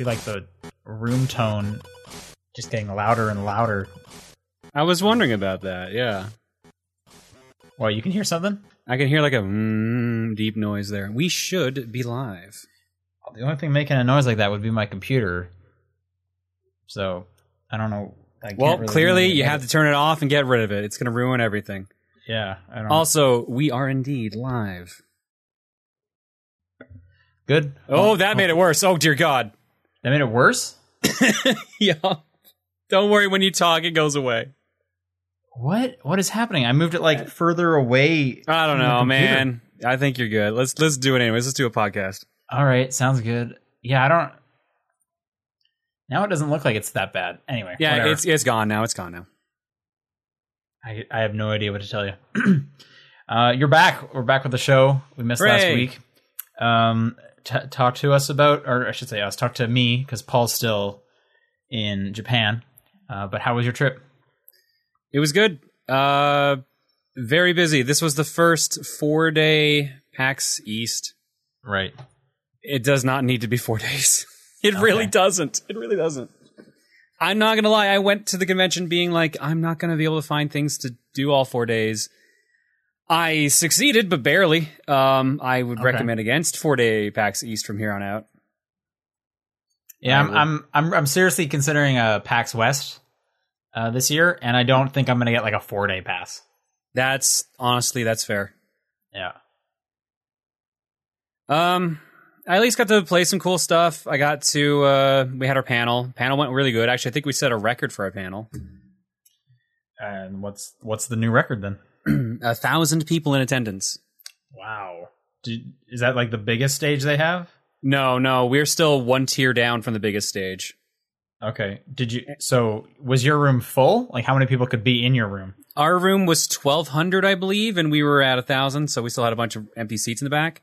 see like the room tone just getting louder and louder. I was wondering about that. Yeah, Well, you can hear something. I can hear like a mm, deep noise there. We should be live. The only thing making a noise like that would be my computer. So I don't know. I Well, really clearly you have to turn it off and get rid of it. It's going to ruin everything. Yeah, I don't. Also, we are indeed live. good. Oh, that made it worse. Oh dear God. That made it worse. yeah. Don't worry. When you talk, it goes away. What? What is happening? I moved it like further away. I don't know, man. I think you're good. Let's let's do it anyways. Let's do a podcast. All right, sounds good. Yeah, I don't. Now it doesn't look like it's that bad. Anyway, Yeah, whatever. it's it's gone now. It's gone now. I I have no idea what to tell you. uh, you're back. We're back with the show. We missed last week. Um, t- talk to us about, or I should say, us. Talk to me because Paul's still in Japan. Uh, but how was your trip? It was good. Uh, very busy. This was the first four day PAX East. Right. It does not need to be four days. It really doesn't. It really doesn't. I'm not gonna lie. I went to the convention being like, I'm not gonna be able to find things to do all four days. I succeeded, but barely. Um, I would Okay. recommend against four day PAX East from here on out. Yeah, I'm, I'm I'm I'm seriously considering a PAX West uh, this year, and I don't think I'm gonna get like a four day pass. That's honestly, that's fair. Yeah. Um, I at least got to play some cool stuff. I got to uh, we had our panel. Panel went really good. Actually, I think we set a record for our panel. And what's what's the new record then? a thousand people in attendance. Wow. Did, is that like the biggest stage they have? No, no, we're still one tier down from the biggest stage. Okay. Did you? So was your room full? Like how many people could be in your room? Our room was twelve hundred, I believe, and we were at a thousand, so we still had a bunch of empty seats in the back.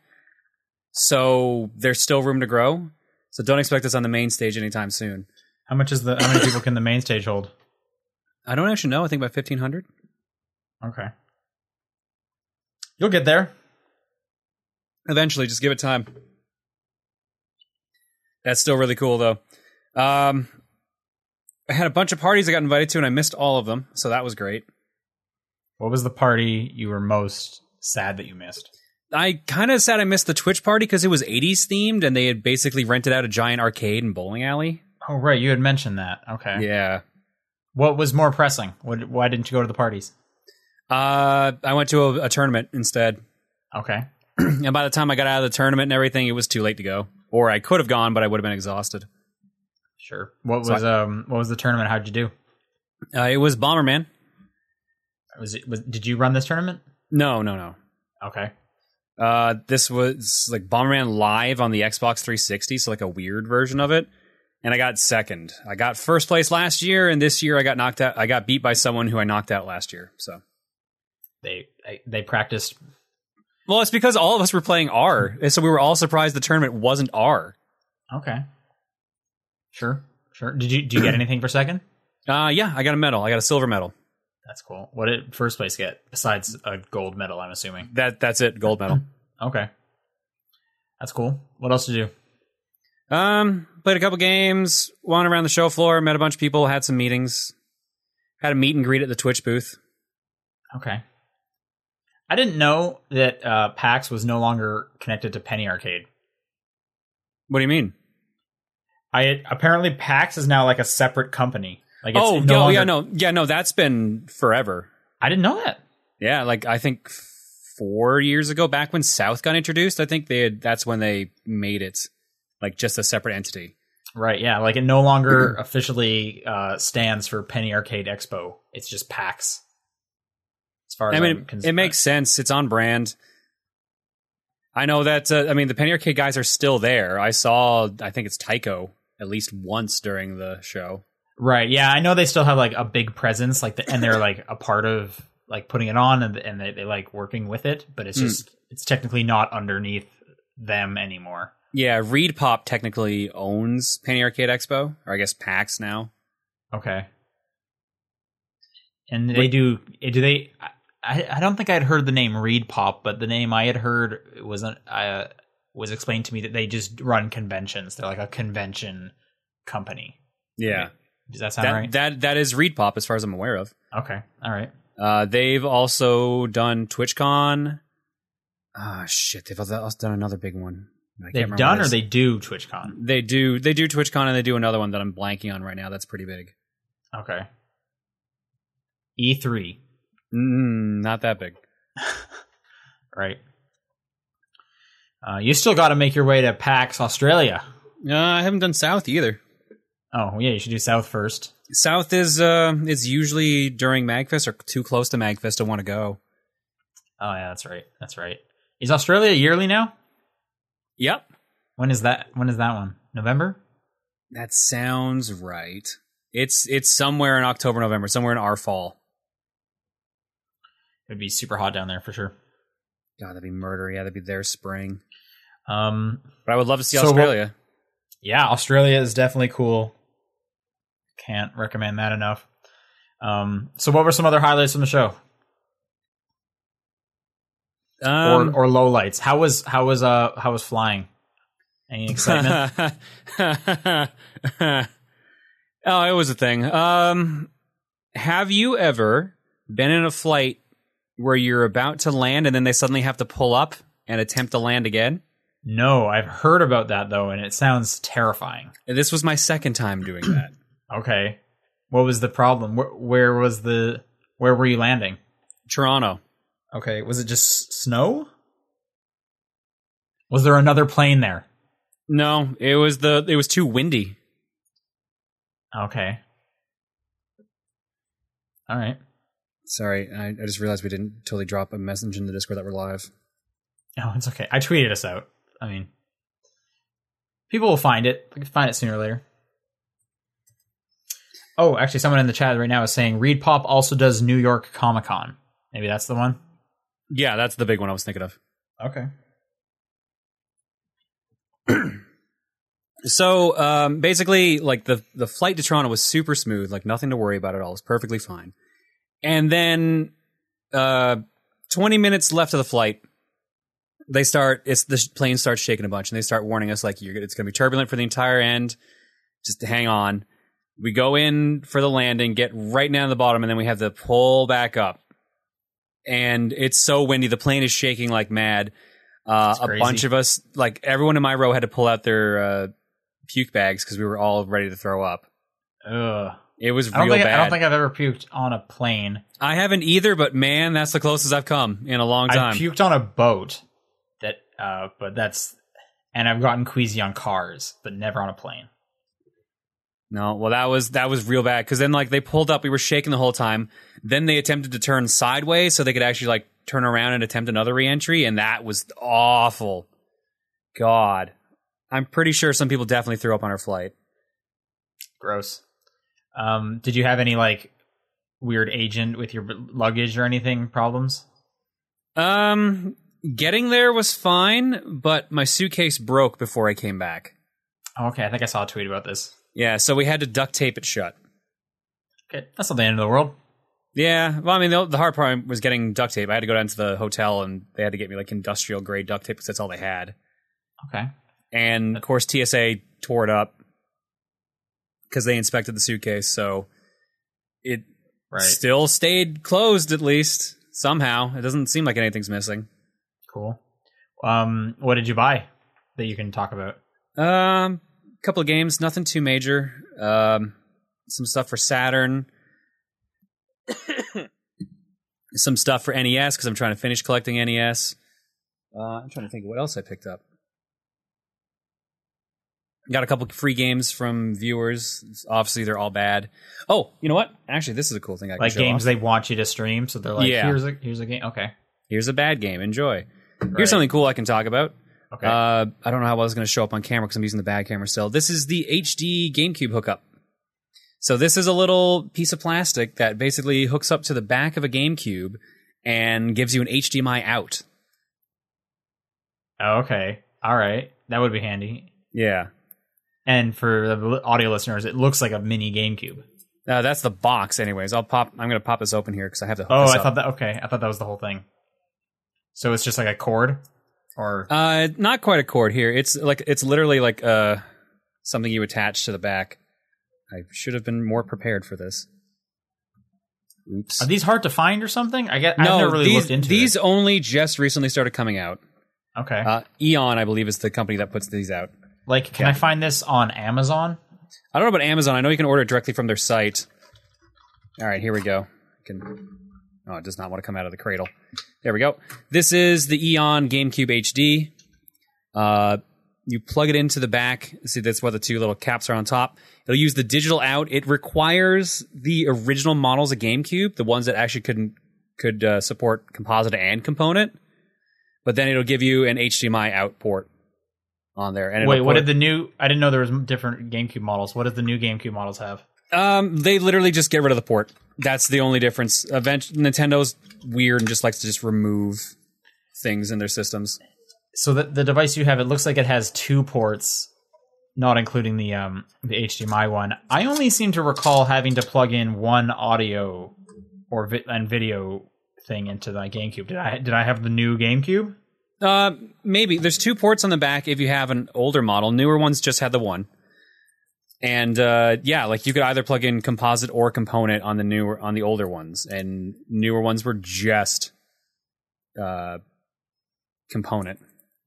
So there's still room to grow. So don't expect us on the main stage anytime soon. How much is the? How many people can the main stage hold? I don't actually know. I think about fifteen hundred. Okay. You'll get there. Eventually, just give it time. That's still really cool, though. Um, I had a bunch of parties I got invited to, and I missed all of them, so that was great. What was the party you were most sad that you missed? I kind of sad I missed the Twitch party because it was 80s themed, and they had basically rented out a giant arcade and bowling alley. Oh right, you had mentioned that. Okay. Yeah. What was more pressing? What, why didn't you go to the parties? Uh, I went to a, a tournament instead, Okay. and by the time I got out of the tournament and everything, it was too late to go. Or I could have gone, but I would have been exhausted. Sure. What So was um what was the tournament? How'd you do? Uh, it was Bomberman. Was it was did you run this tournament? No, no, no. Okay. Uh, this was like Bomberman Live on the Xbox 360, so like a weird version of it. And I got second. I got first place last year, and this year I got knocked out. I got beat by someone who I knocked out last year. So, They they, they practiced well, it's because all of us were playing R, and so we were all surprised the tournament wasn't R. Okay. Sure. Sure. Did you do you get anything for second? Uh, yeah, I got a medal. I got a silver medal. That's cool. What did first place get besides a gold medal? I'm assuming. That that's it, gold medal. Okay. That's cool. What else did you do? Um, played a couple games, wandered around the show floor, met a bunch of people, had some meetings, had a meet and greet at the Twitch booth. Okay. I didn't know that uh, PAX was no longer connected to Penny Arcade. What do you mean? I apparently PAX is now like a separate company. Like it's oh, no yeah, longer, yeah, no, yeah, no, that's been forever. I didn't know that. Yeah, like I think four years ago, back when South got introduced, I think they had, that's when they made it like just a separate entity. Right, yeah, like it no longer officially uh, stands for Penny Arcade Expo. It's just PAX. As far as I mean, I'm it, it makes sense. It's on brand. I know that. Uh, I mean, the Penny Arcade guys are still there. I saw. I think it's Tycho at least once during the show. right. Yeah, I know they still have like a big presence, like the, and they're like a part of like putting it on, and and they, they like working with it, but it's Hmm. just it's technically not underneath them anymore. Yeah, ReedPop technically owns Penny Arcade Expo, or I guess PAX now. Okay. And they do. Do they? I, I don't think I'd heard the name ReedPop, but the name I had heard was uh, was explained to me that they just run conventions. They're like a convention company. Yeah, Does that sound that right? that that is ReedPop as far as I'm aware of. okay. All right. Uh, they've also done TwitchCon. Ah, shit, they've also done another big one. They've done or they do TwitchCon. They do they do TwitchCon and they do another one that I'm blanking on right now. That's pretty big. Okay. E E3. Mm, not that big. Right. Uh, you still got to make your way to PAX Australia. Uh, I haven't done South either. Oh yeah, you should do South first. South is uh is usually during Magfest or too close to Magfest to want to go. Oh yeah, that's right. That's right. Is Australia yearly now? Yep. When is that? When is that one? November? That sounds right. It's it's somewhere in October, November, somewhere in our fall. It would be super hot down there for sure. God, that'd be murder. Yeah, that'd be their spring. Um, But I would love to see So what- Australia. yeah, Australia is definitely cool. Can't recommend that enough. Um, so what were some other highlights from the show, Um, or or lowlights? How was how was uh how was flying? Any excitement? oh, it was a thing. Um, have you ever been in a flight where you're about to land and then they suddenly have to pull up and attempt to land again? no, I've heard about that though, and it sounds terrifying. This was my second time doing that. Okay, what was the problem? Where, where was the where were you landing? Toronto. Okay, was it just snow? Was there another plane there? No, it was the it was too windy. Okay. All right. Sorry, I, I just realized we didn't totally drop a message in the Discord that we're live. No, it's okay. I tweeted us out. I mean, people will find it. We can find it sooner or later. Oh, actually, someone in the chat right now is saying ReedPop also does New York Comic Con. Maybe that's the one. Yeah, that's the big one I was thinking of. Okay. So um, basically, like the the flight to Toronto was super smooth, like nothing to worry about at all. It was perfectly fine. And then, uh, twenty minutes left of the flight, they start. It's the plane starts shaking a bunch, and they start warning us like, "You're it's going to be turbulent for the entire end. Just hang on." We go in for the landing, get right down to the bottom, and then we have to pull back up. And it's so windy, the plane is shaking like mad. Uh, a bunch of us, like everyone in my row, had to pull out their uh, puke bags because we were all ready to throw up. Ugh. It was I real think bad. I don't think I've ever puked on a plane. I haven't either, but man, that's the closest I've come in a long time. I've puked on a boat. That, uh, but that's, and I've gotten queasy on cars, but never on a plane. no, well, that was that was real bad because then like they pulled up, we were shaking the whole time. Then they attempted to turn sideways so they could actually like turn around and attempt another reentry, and that was awful. God, I'm pretty sure some people definitely threw up on our flight. Gross. Um, did you have any like weird agent with your luggage or anything problems? Um, getting there was fine, but my suitcase broke before I came back. Okay, I think I saw a tweet about this. Yeah, so we had to duct tape it shut. Okay, that's not the end of the world. Yeah, well, I mean, the, the hard part was getting duct tape. I had to go down to the hotel and they had to get me like industrial grade duct tape because that's all they had. Okay. And of course, TSA tore it up because they inspected the suitcase. So it Right. still stayed closed at least somehow. It doesn't seem like anything's missing. Cool. Um, what did you buy that you can talk about? Um, a couple of games, nothing too major. Um, some stuff for Saturn. some stuff for NES because I'm trying to finish collecting NES. Uh, I'm trying to think of what else I picked up. Got a couple free games from viewers. Obviously, they're all bad. Oh, you know what? Actually, this is a cool thing I can Like games off. they want you to stream, so they're like, Yeah. "Here's a here's a game." Okay. Here's a bad game. Enjoy. Right. Here's something cool I can talk about. Okay. Uh, I don't know how well it's going to show up on camera because I'm using the bad camera still. This is the HD GameCube hookup. So this is a little piece of plastic that basically hooks up to the back of a GameCube and gives you an HDMI out. Oh, okay. All right. That would be handy. Yeah. And for the audio listeners, it looks like a mini GameCube. Uh, that's the box, anyways. I'll pop. I'm going to pop this open here because I have to. Hook Oh, this I up. thought that. Okay, I thought that was the whole thing. So it's just like a cord, or Uh, not quite a cord here. It's like it's literally like uh something you attach to the back. I should have been more prepared for this. Oops. Are these hard to find or something? I get. I've no, never really these, looked into these it. only just recently started coming out. Okay. Uh, Eon, I believe, is the company that puts these out. Like, can I find this on Amazon? I don't know about Amazon. I know you can order it directly from their site. All right, here we go. Can. Oh, it does not want to come out of the cradle. There we go. This is the Eon GameCube HD. Uh, you plug it into the back. See, that's why the two little caps are on top. It'll use the digital out. It requires the original models of GameCube, the ones that actually couldn't could uh, support composite and component. But then it'll give you an HDMI out port on there. And Wait, what did the new? I didn't know there was different GameCube models. What did the new GameCube models have? Um, they literally just get rid of the port. That's the only difference. Event- Nintendo's weird and just likes to just remove things in their systems. So the the device you have, it looks like it has two ports, not including the um the HDMI one. I only seem to recall having to plug in one audio or vi- and video thing into my GameCube. Did I did I have the new GameCube? Uh, maybe there's two ports on the back if you have an older model. Newer ones just had the one. And uh, yeah, like you could either plug in composite or component on the newer on the older ones, and newer ones were just uh, component.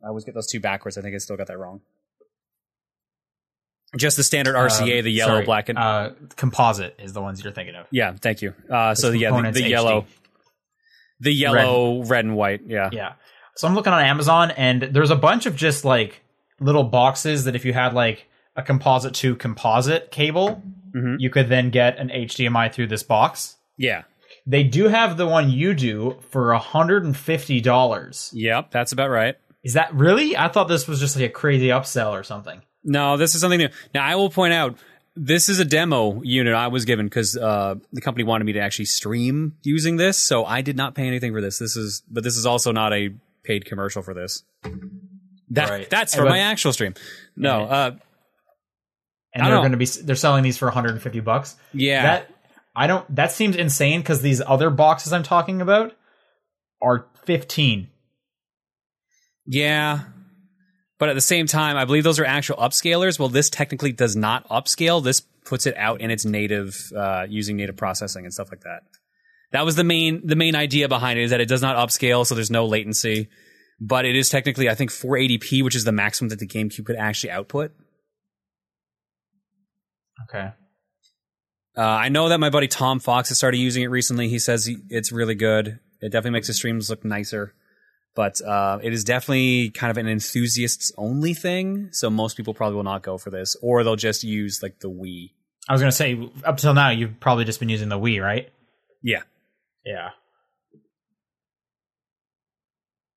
I always get those two backwards. I think I still got that wrong. Just the standard RCA, Uh, the yellow, sorry, black, and uh, composite is the ones you're thinking of. Yeah, thank you. Uh, so yeah, the, the yellow, the yellow, red. and white. Yeah. Yeah. So I'm looking on Amazon and there's a bunch of just like little boxes that if you had like a composite to composite cable, Mhm. you could then get an HDMI through this box. yeah, They do have the one you do for $150. yep, that's about right. Is that really? I thought this was just like a crazy upsell or something. No, this is something new. Now I will point out this is a demo unit I was given because uh, the company wanted me to actually stream using this, so I did not pay anything for this. This is, but this is also not a paid commercial for this. That Right. that's And for but- my actual stream. No, uh, And they're going to be they're selling these for 150 bucks. yeah, That I don't that seems insane cuz these other boxes I'm talking about are 15. Yeah. But at the same time, I believe those are actual upscalers. Well, this technically does not upscale. This puts it out in its native, uh, using native processing and stuff like that. That was the main, the main idea behind it is that it does not upscale, so there's no latency. But it is technically, I think, 480p, which is the maximum that the GameCube could actually output. Okay. Uh, I know that my buddy Tom Fox has started using it recently. He says he, it's really good. It definitely makes his streams look nicer. But uh, it is definitely kind of an enthusiasts only thing. So most people probably will not go for this, or they'll just use like the Wii. I was going to say up till now you've probably just been using the Wii, right? Yeah. Yeah.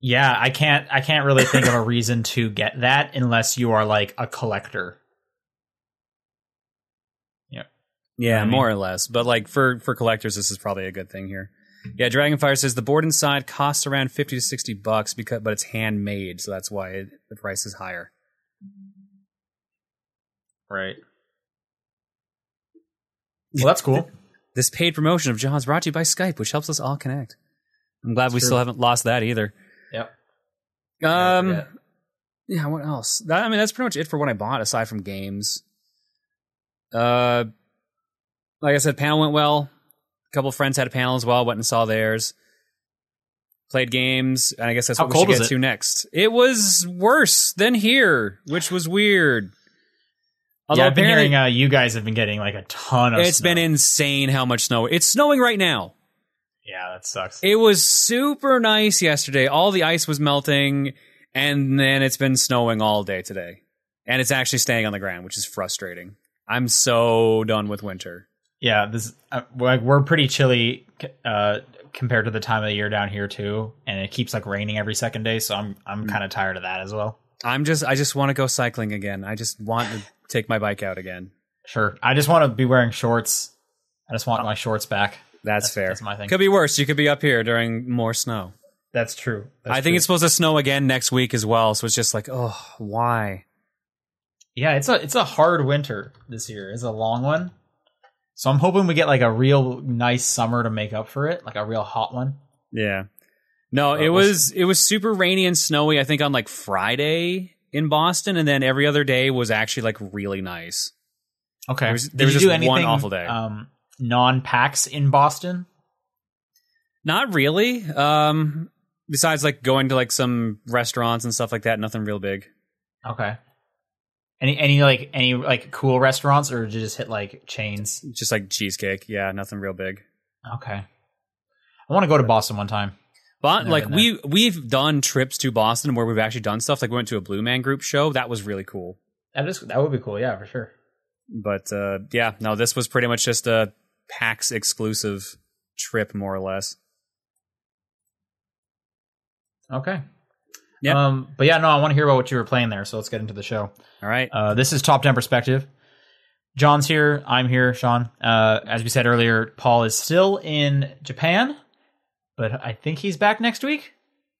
Yeah, I can't I can't really think of a reason to get that unless you are like a collector. Yeah, I mean- more or less. But like for for collectors, this is probably a good thing here. Yeah, Dragonfire says the board inside costs around fifty to sixty bucks because, but it's handmade, so that's why it, the price is higher. Right. Well, that's cool. This paid promotion of John's brought to you by Skype, which helps us all connect. I'm glad we true. still haven't lost that either. yep. Um, yeah. What else? That, I mean, that's pretty much it for what I bought aside from games. Uh, like I said, panel went well. A couple of friends had a panel as well. Went and saw theirs. Played games, and I guess that's How what we should get to next. It was worse than here, which was weird. Although yeah, I've been hearing uh, you guys have been getting like a ton of. it's snow. been insane how much snow. It's snowing right now. Yeah, that sucks. It was super nice yesterday. All the ice was melting, and then it's been snowing all day today. And it's actually staying on the ground, which is frustrating. I'm so done with winter. yeah, this uh, like we're pretty chilly uh, compared to the time of the year down here too, and it keeps like raining every second day. So I'm Mm. I'm kind of tired of that as well. I'm just I just want to go cycling again. I just want to take my bike out again. Sure, I just want to be wearing shorts. I just want oh. my shorts back. That's, fair. that's my thing. Could be worse. You could be up here during more snow. That's true. I think it's supposed to snow again next week as well. So it's just like, oh, why? yeah, it's a it's a hard winter this year. It's a long one. So I'm hoping we get like a real nice summer to make up for it, like a real hot one. Yeah. No, it was it was super rainy and snowy. I think on like Friday, in Boston, and then every other day was actually like really nice. Okay. There was- Did there was you just do anything, one awful day. Um, non PAX in Boston. Not really. Um, besides like going to like some restaurants and stuff like that, nothing real big. Okay. Any any like any like cool restaurants or did you just hit like chains? Just like cheesecake. Yeah, nothing real big. Okay. I want to go to Boston one time. But like we we've done trips to Boston where we've actually done stuff. Like we went to a Blue Man Group show. That was really cool. That is that would be cool. Yeah, for sure. But uh, yeah, no, this was pretty much just a PAX exclusive trip, more or less. Okay. Yep. Um, but yeah, no, I want to hear about what you were playing there. So let's get into the show. All right. Uh, this is Top 10 Perspective. John's here. I'm here, Sean. Uh, as we said earlier, Paul is still in Japan, but I think he's back next week.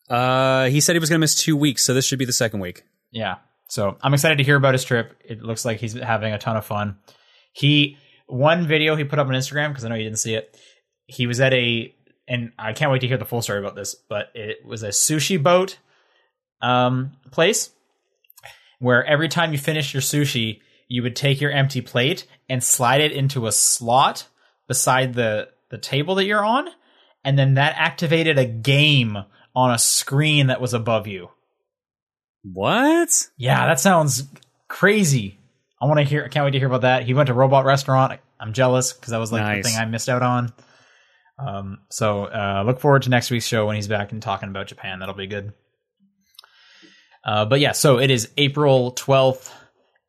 Uh, he said he was going to miss two weeks, so this should be the second week. Yeah. So I'm excited to hear about his trip. It looks like he's having a ton of fun. He, one video he put up on Instagram, because I know you didn't see it, he was at a, and I can't wait to hear the full story about this, but it was a sushi boat um, place where every time you finish your sushi, you would take your empty plate and slide it into a slot beside the the table that you're on, and then that activated a game on a screen that was above you. What? Yeah, that sounds crazy. I want to hear. I can't wait to hear about that. He went to Robot Restaurant. I'm jealous because that was like Nice. the thing I missed out on. Um, so uh, look forward to next week's show when he's back and talking about Japan. That'll be good. Uh, but yeah, so it is April 12th,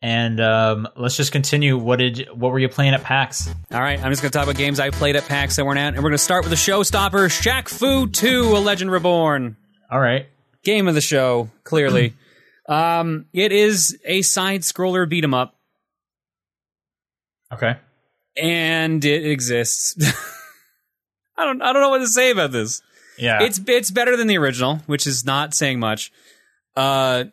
and um, let's just continue. What did what were you playing at PAX? All right, I'm just going to talk about games I played at PAX that weren't at, and we're going to start with the showstopper Shaq Fu 2 A Legend Reborn. All right, Game of the show, clearly. um, it is a side scroller beat 'em up, okay, and it exists. I don't I don't know what to say about this. yeah, It's it's better than the original, which is not saying much. Uh,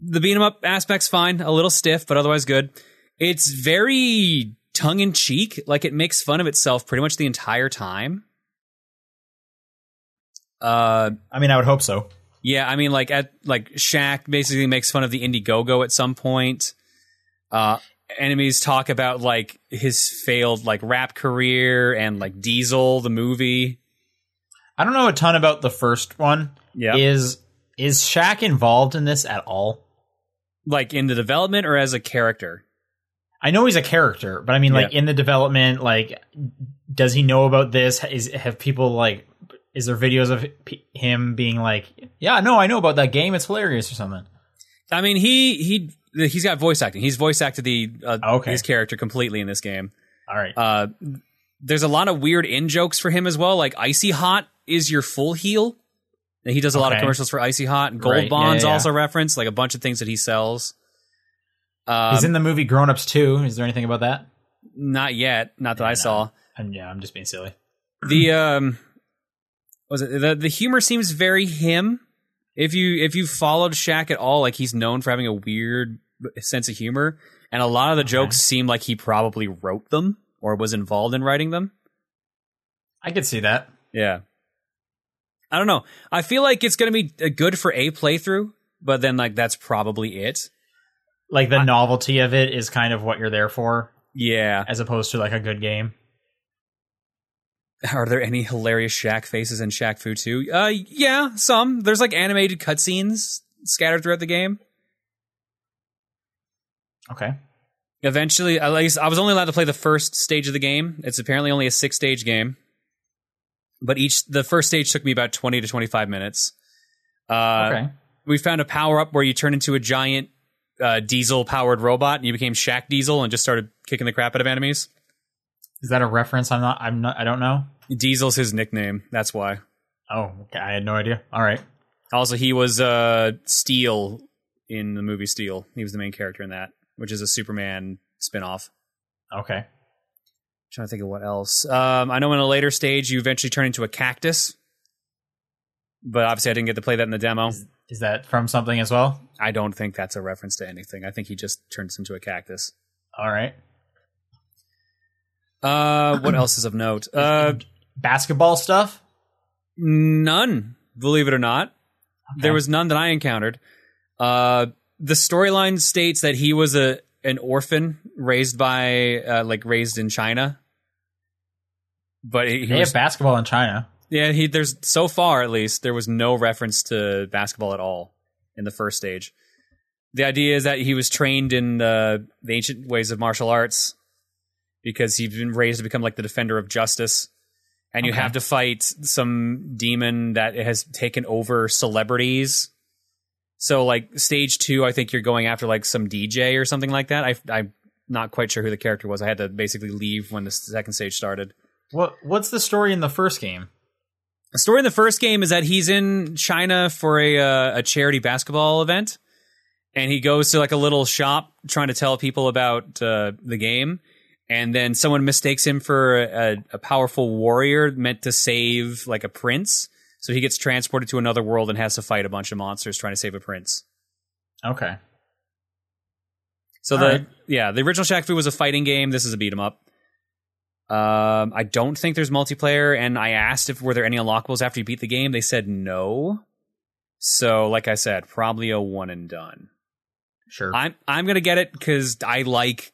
the beat 'em up aspect's fine, a little stiff, but otherwise good. It's very tongue in cheek, like it makes fun of itself pretty much the entire time. Uh, I mean, I would hope so. yeah, I mean, like at like Shaq basically makes fun of the Indiegogo at some point. Uh, enemies talk about like his failed like rap career and like Diesel the movie. I don't know a ton about the first one. Yeah, Is is Shaq involved in this at all? Like in the development or as a character. I know he's a character, but I mean, like Yeah. in the development, like, does he know about this? Is have people like? Is there videos of p- him being like, "Yeah, no, I know about that game. It's hilarious" or something? I mean, he he he's got voice acting. He's voice acted the uh, Okay. his character completely in this game. All right, Uh, there's a lot of weird in jokes for him as well. Like Icy Hot is your full heel. And He does a lot of commercials for Icy Hot and Gold Right, Bonds yeah, yeah. also referenced like a bunch of things that he sells. Um, he's in the movie Grown Ups too. Is there anything about that? not yet, not that I no. saw. And yeah, I'm just being silly. The um, was it the the humor seems very him. If you if you followed Shaq at all, like he's known for having a weird sense of humor, and a lot of the jokes seem like he probably wrote them or was involved in writing them. I could see that. Yeah. I don't know. I feel like it's going to be uh, good for a playthrough, but then like that's probably it. Like the novelty of it is kind of what you're there for, Yeah. as opposed to like a good game. Are there any hilarious Shaq faces in Shaq Fu 2? Uh yeah, some. There's like animated cutscenes scattered throughout the game. Okay. Eventually, at least I was only allowed to play the first stage of the game. It's apparently only a six stage game, but each the first stage took me about twenty to twenty five minutes. Uh, okay. We found a power up where you turn into a giant uh, diesel powered robot, and you became Shaq Diesel and just started kicking the crap out of enemies. Is that a reference? I'm not. I'm not. I don't know. Diesel's his nickname. That's why. Oh, okay. I had no idea. All right. Also, he was uh, Steel in the movie Steel. He was the main character in that, which is a Superman spinoff. Okay. Trying to think of what else. Um, I know in a later stage you eventually turn into a cactus, but obviously I didn't get to play that in the demo. Is that from something as well? I don't think that's a reference to anything. I think he just turns into a cactus. All right. Uh, what else is of note? Uh, Basketball stuff. none. Believe it or not, there was none that I encountered. Uh, the storyline states that he was a an orphan raised by uh, like raised in China. But he, he They was, have basketball in China. yeah, he there's so far at least there was no reference to basketball at all in the first stage. The idea is that he was trained in the, the ancient ways of martial arts because he's been raised to become like the defender of justice. And you Okay. have to fight some demon that has taken over celebrities. So like stage two, I think you're going after like some DJ or something like that. I, I'm not quite sure who the character was. I had to basically leave when the second stage started. What What's the story in the first game? The story in the first game is that he's in China for a uh, a charity basketball event, and he goes to like a little shop trying to tell people about uh, the game, and then someone mistakes him for a, a powerful warrior meant to save like a prince. So he gets transported to another world and has to fight a bunch of monsters trying to save a prince. Okay. So All the right. yeah, the original Shaq Fu was a fighting game. This is a beat 'em up. Um, I don't think there's multiplayer, and I asked if were there any unlockables after you beat the game. They said no. So, like I said, probably a one and done. Sure. I'm I'm gonna get it because I like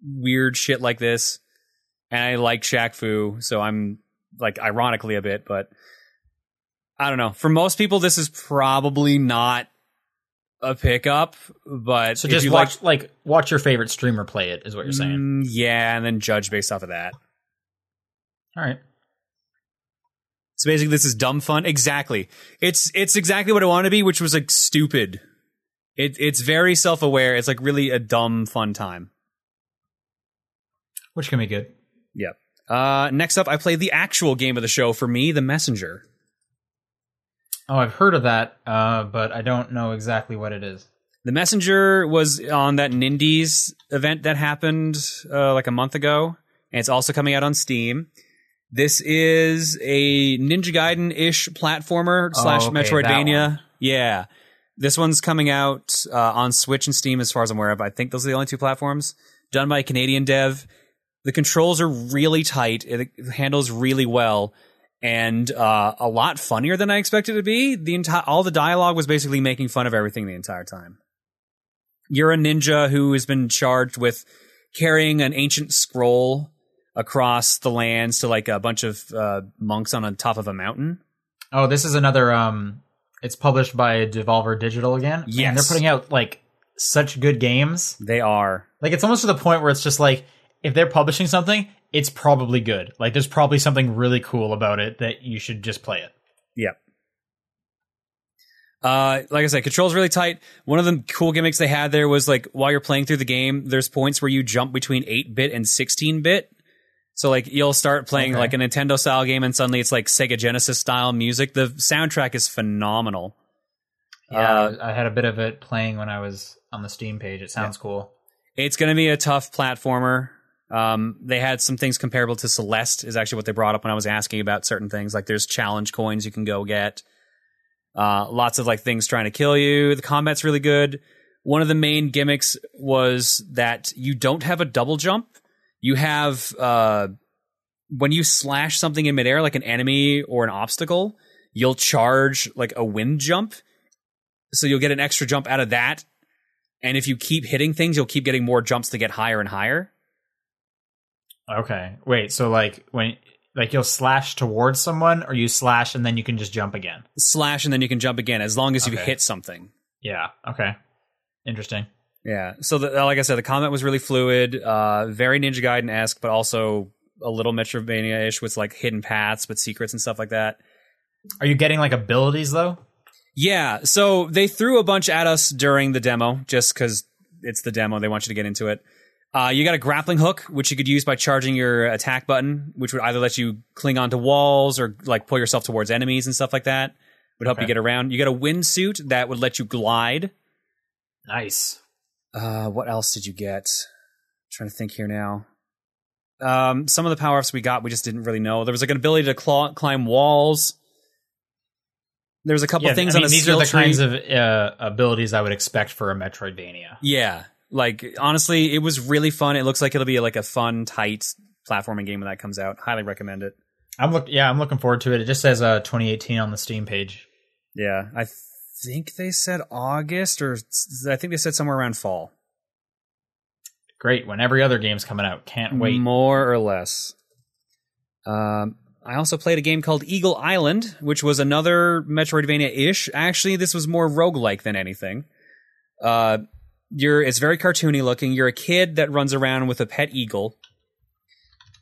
weird shit like this, and I like Shaq Fu. So I'm like ironically a bit, but I don't know. For most people, this is probably not a pickup. But so just watch like, watch your favorite streamer play it. Is what you're saying. Mm, yeah, and then judge based off of that. All right. So basically, this is dumb fun. Exactly. It's it's exactly what I want to be, which was like stupid. It it's very self aware. It's like really a dumb fun time. Which can be good. Yep. Uh, next up, I played the actual game of the show for me, The Messenger. Oh, I've heard of that, uh, but I don't know exactly what it is. The Messenger was on that Nindies event that happened uh, like a month ago, and it's also coming out on Steam. This is a Ninja Gaiden ish platformer slash Oh, okay, Metroidvania. Yeah, this one's coming out uh, on Switch and Steam, as far as I'm aware of. I think those are the only two platforms. Done by a Canadian dev. The controls are really tight. It handles really well, and uh, a lot funnier than I expected it to be. The entire all the dialogue was basically making fun of everything the entire time. You're a ninja who has been charged with carrying an ancient scroll across the lands to like a bunch of uh, monks on the top of a mountain. Oh, this is another. Um, it's published by Devolver Digital again. Man, Yes. they're putting out like such good games. They are. Like it's almost to the point where it's just like if they're publishing something, it's probably good. Like there's probably something really cool about it that you should just play it. Yep. Uh, like I said, controls really tight. One of the cool gimmicks they had there was like while you're playing through the game, there's points where you jump between 8 bit and 16 bit. So like you'll start playing Okay. like a Nintendo style game and suddenly it's like Sega Genesis style music. The soundtrack is phenomenal. Yeah, Uh, I had a bit of it playing when I was on the Steam page. It sounds cool. It's going to be a tough platformer. Um, they had some things comparable to Celeste, is actually what they brought up when I was asking about certain things. Like there's challenge coins you can go get. Uh, lots of like things trying to kill you. The combat's really good. One of the main gimmicks was that you don't have a double jump. You have uh, when you slash something in midair, like an enemy or an obstacle, you'll charge like a wind jump. So you'll get an extra jump out of that and if you keep hitting things, you'll keep getting more jumps to get higher and higher. Okay. Wait, so like when like you'll slash towards someone or you slash and then you can just jump again. Slash and then you can jump again as long as you hit something. Yeah. Okay. Interesting. Yeah. So, the, like I said, the comment was really fluid, uh, very Ninja Gaiden esque, but also a little Metroidvania ish with like hidden paths, but secrets and stuff like that. Are you getting like abilities though? Yeah. So they threw a bunch at us during the demo just because it's the demo. They want you to get into it. Uh, you got a grappling hook, which you could use by charging your attack button, which would either let you cling onto walls or like pull yourself towards enemies and stuff like that. Would help you get around. You got a windsuit that would let you glide. Nice. Uh, what else did you get? trying to think here now. Um, some of the power ups we got, we just didn't really know. There was like an ability to claw, climb walls. There was a couple Yeah, things I mean, on a these are the tree. kinds of uh, abilities I would expect for a Metroidvania. Yeah, like honestly, it was really fun. It looks like it'll be like a fun, tight platforming game when that comes out. Highly recommend it. I'm look yeah, I'm looking forward to it. It just says uh 2018 on the Steam page. Yeah, I think they said August, or I think they said somewhere around fall. Great. When every other game's coming out. Can't wait. More or less. Um, I also played a game called Eagle Island, which was another Metroidvania ish. Actually, this was more roguelike than anything. Uh, you're it's very cartoony looking. You're a kid that runs around with a pet eagle,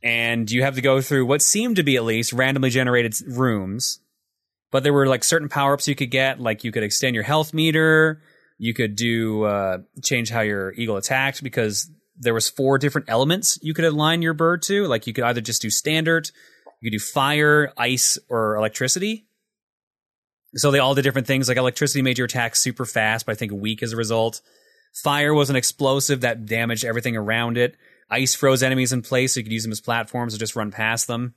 and you have to go through what seemed to be at least randomly generated rooms. But there were like certain power ups you could get, like you could extend your health meter, you could do uh, change how your eagle attacked because there was four different elements you could align your bird to. Like you could either just do standard, you could do fire, ice, or electricity. So they all did different things. Like electricity made your attack super fast, but I think weak as a result. Fire was an explosive that damaged everything around it. Ice froze enemies in place, so you could use them as platforms or just run past them.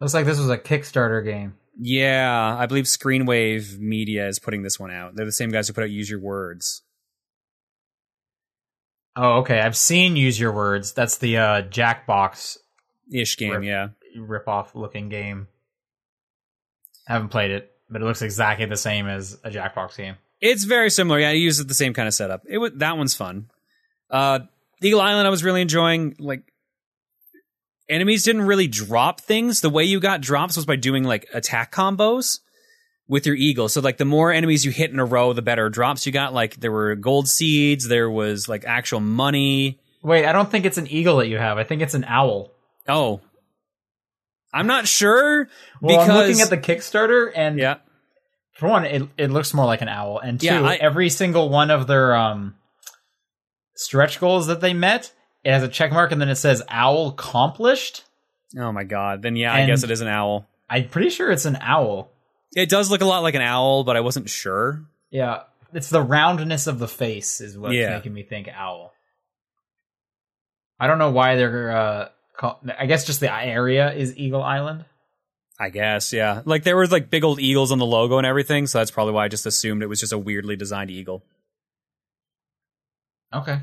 Looks like this was a Kickstarter game. Yeah, I believe Screenwave Media is putting this one out. They're the same guys who put out Use Your Words. Oh, okay. I've seen Use Your Words. That's the uh, Jackbox Ish game, Rip. yeah. rip-off looking game. I haven't played it, but it looks exactly the same as a Jackbox game. It's very similar. Yeah, you use the same kind of setup. It was, that one's fun. Uh, Eagle Island, I was really enjoying. Like, enemies didn't really drop things. The way you got drops was by doing like attack combos with your eagle. So like the more enemies you hit in a row, the better drops you got. Like there were gold seeds, there was like actual money. Wait, I don't think it's an eagle that you have. I think it's an owl. Oh, I'm not sure Well, because I'm looking at the Kickstarter, and yeah. for one, it it looks more like an owl, and two, Yeah, I- every single one of their um stretch goals that they met, it has a check mark, and then it says owl accomplished. Oh my god. Then yeah, I guess it is an owl. I'm pretty sure it's an owl. It does look a lot like an owl, but I wasn't sure. Yeah, it's the roundness of the face is what's Yeah. making me think owl. I don't know why they're. uh call- I guess just the area is Eagle Island. I guess, yeah. Like there were like big old eagles on the logo and everything, so that's probably why I just assumed it was just a weirdly designed eagle. Okay.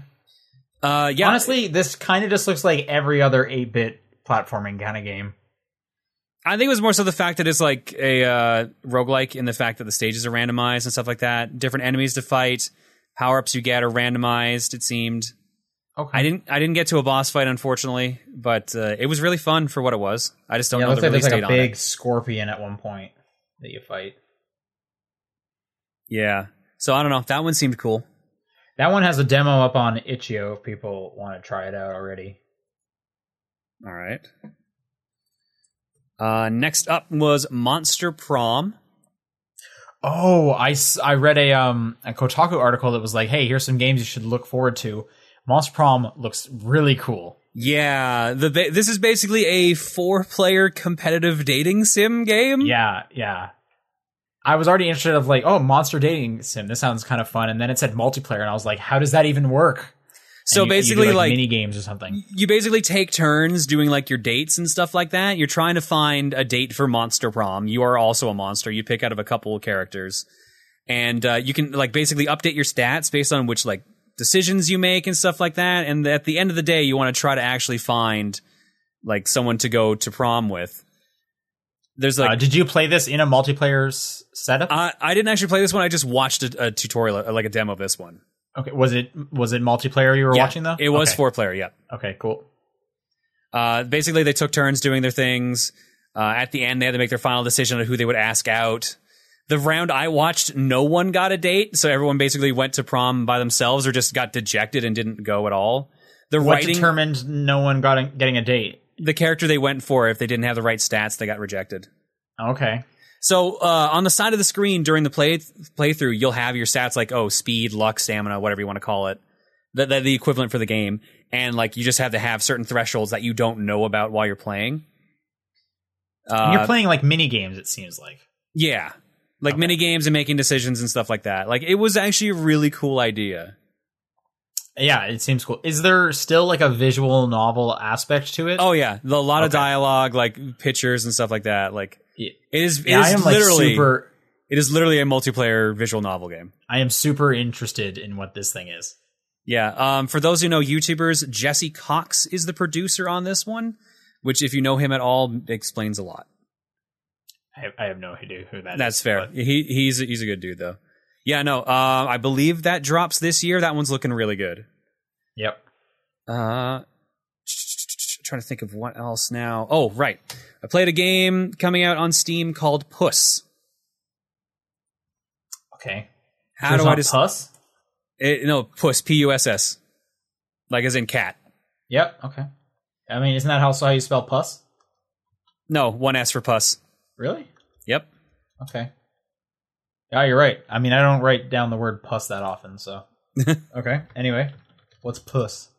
Uh yeah. Honestly, this kind of just looks like every other 8 bit platforming kind of game. I think it was more so the fact that it's like a uh, roguelike in the fact that the stages are randomized and stuff like that. Different enemies to fight, power ups you get are randomized. It seemed. Okay. I didn't. I didn't get to a boss fight, unfortunately, but uh, it was really fun for what it was. I just don't yeah, it know the like release like date a big scorpion at one point that you fight. Yeah. So I don't know. That one seemed cool. That one has a demo up on itch.io if people want to try it out already. All right. Uh, next up was Monster Prom. Oh, I, I read a um a Kotaku article that was like, "Hey, here's some games you should look forward to." Monster Prom looks really cool. Yeah, the this is basically a four-player competitive dating sim game. Yeah, yeah. I was already interested of like, oh, monster dating sim. This sounds kind of fun. And then it said multiplayer, and I was like, how does that even work? So you- you do, basically, like, mini games or something. you basically take turns doing like your dates and stuff like that. You're trying to find a date for Monster Prom. You are also a monster. You pick out of a couple of characters, and uh, you can like basically update your stats based on which like decisions you make and stuff like that. And at the end of the day, you want to try to actually find like someone to go to prom with. There's like uh, did you play this in a multiplayer setup? I, I didn't actually play this one. I just watched a, a tutorial, uh, like a demo of this one. okay, was it was it multiplayer you were Yeah, watching though? It was okay. four player. Yeah. Okay, cool. Uh, basically, they took turns doing their things. Uh, at the end, they had to make their final decision on who they would ask out. The round I watched, no one got a date, so everyone basically went to prom by themselves or just got dejected and didn't go at all. The What writing, determined no one got a, getting a date? The character they went for, if they didn't have the right stats, they got rejected. Okay. So uh, on the side of the screen during the play playthrough, you'll have your stats like oh speed, luck, stamina, whatever you want to call it, the, the, the equivalent for the game, and like you just have to have certain thresholds that you don't know about while you're playing. And you're Uh, playing like mini games. It seems like. Yeah. Like mini games and making decisions and stuff like that. Like it was actually a really cool idea. Yeah, it seems cool. Is there still like a visual novel aspect to it? Oh yeah, a lot of dialogue, like pictures and stuff like that. Like it is. It yeah, is am like literally. super. It is literally a multiplayer visual novel game. I am super interested in what this thing is. Yeah. Um. For those who know YouTubers, Jesse Cox is the producer on this one, which, if you know him at all, explains a lot. I, I have no idea who that is. That's fair. but- He he's he's a good dude though. Yeah, no, uh, I believe that drops this year. That one's looking really good. Yep. Uh, trying to think of what else now. Oh, right. I played a game coming out on Steam called Puss. Okay. How There's do I just puss? it, no Puss P U S S, like as in cat. Yep. Okay. I mean, isn't that also how you spell puss? No, one S for Puss. Really? Yep. Okay. Yeah, you're right. I mean, I don't write down the word puss that often, so. okay. Anyway, what's puss?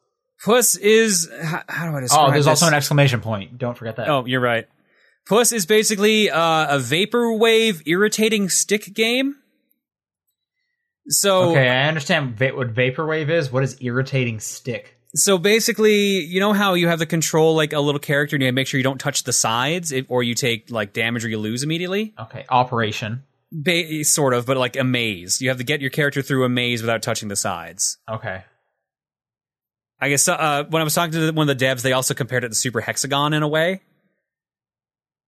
Puss is how, how do I describe? It? Oh, there's also an exclamation point. Don't forget that. Oh, you're right. Puss is basically uh, a vaporwave irritating stick game. So Okay, I understand va- what vaporwave is. What is irritating stick? so basically, you know how you have the control like a little character, and you make sure you don't touch the sides, or you take like damage or you lose immediately. Okay, operation. Ba- sort of, but like a maze. You have to get your character through a maze without touching the sides. Okay. I guess uh, when I was talking to one of the devs, they also compared it to Super Hexagon in a way.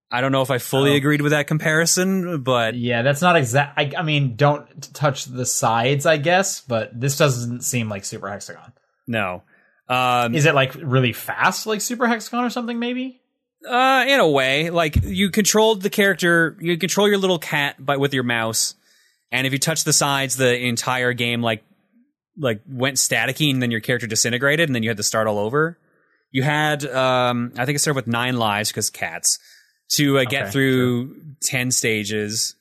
I don't know if I fully Oh. agreed with that comparison, but Yeah, that's not exact. I, I mean, don't touch the sides, I guess, but this doesn't seem like Super Hexagon. no. Um, Is it like really fast, like Super Hexagon or something? Maybe. Uh, in a way, like you controlled the character, you control your little cat by with your mouse, and if you touch the sides, the entire game like like went staticky, and then your character disintegrated, and then you had to start all over. You had, um, I think it started with nine lives because cats to uh, get Okay, through ten stages,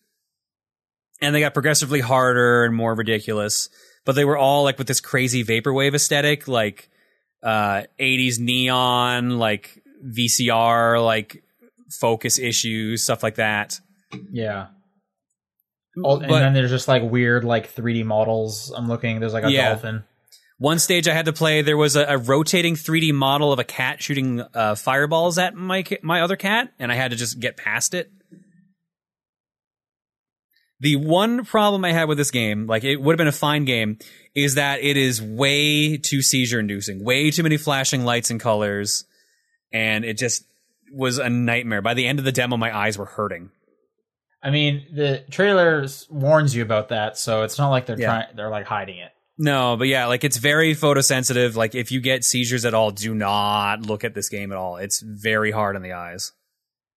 and they got progressively harder and more ridiculous. But they were all like with this crazy vaporwave aesthetic, like uh 80s neon like vcr like focus issues stuff like that Yeah. Oh, and but then there's just like weird, like 3D models. I'm looking. There's like a Yeah. dolphin. one stage i had to play there was a, a rotating 3d model of a cat shooting uh, fireballs at my my other cat and i had to just get past it the one problem i had with this game like it would have been a fine game is that it is way too seizure inducing way too many flashing lights and colors and it just was a nightmare by the end of the demo my eyes were hurting I mean, the trailer warns you about that, so it's not like they're Yeah. trying. They're like hiding it. No, but yeah, like it's very photosensitive. Like if you get seizures at all, do not look at this game at all. It's very hard on the eyes.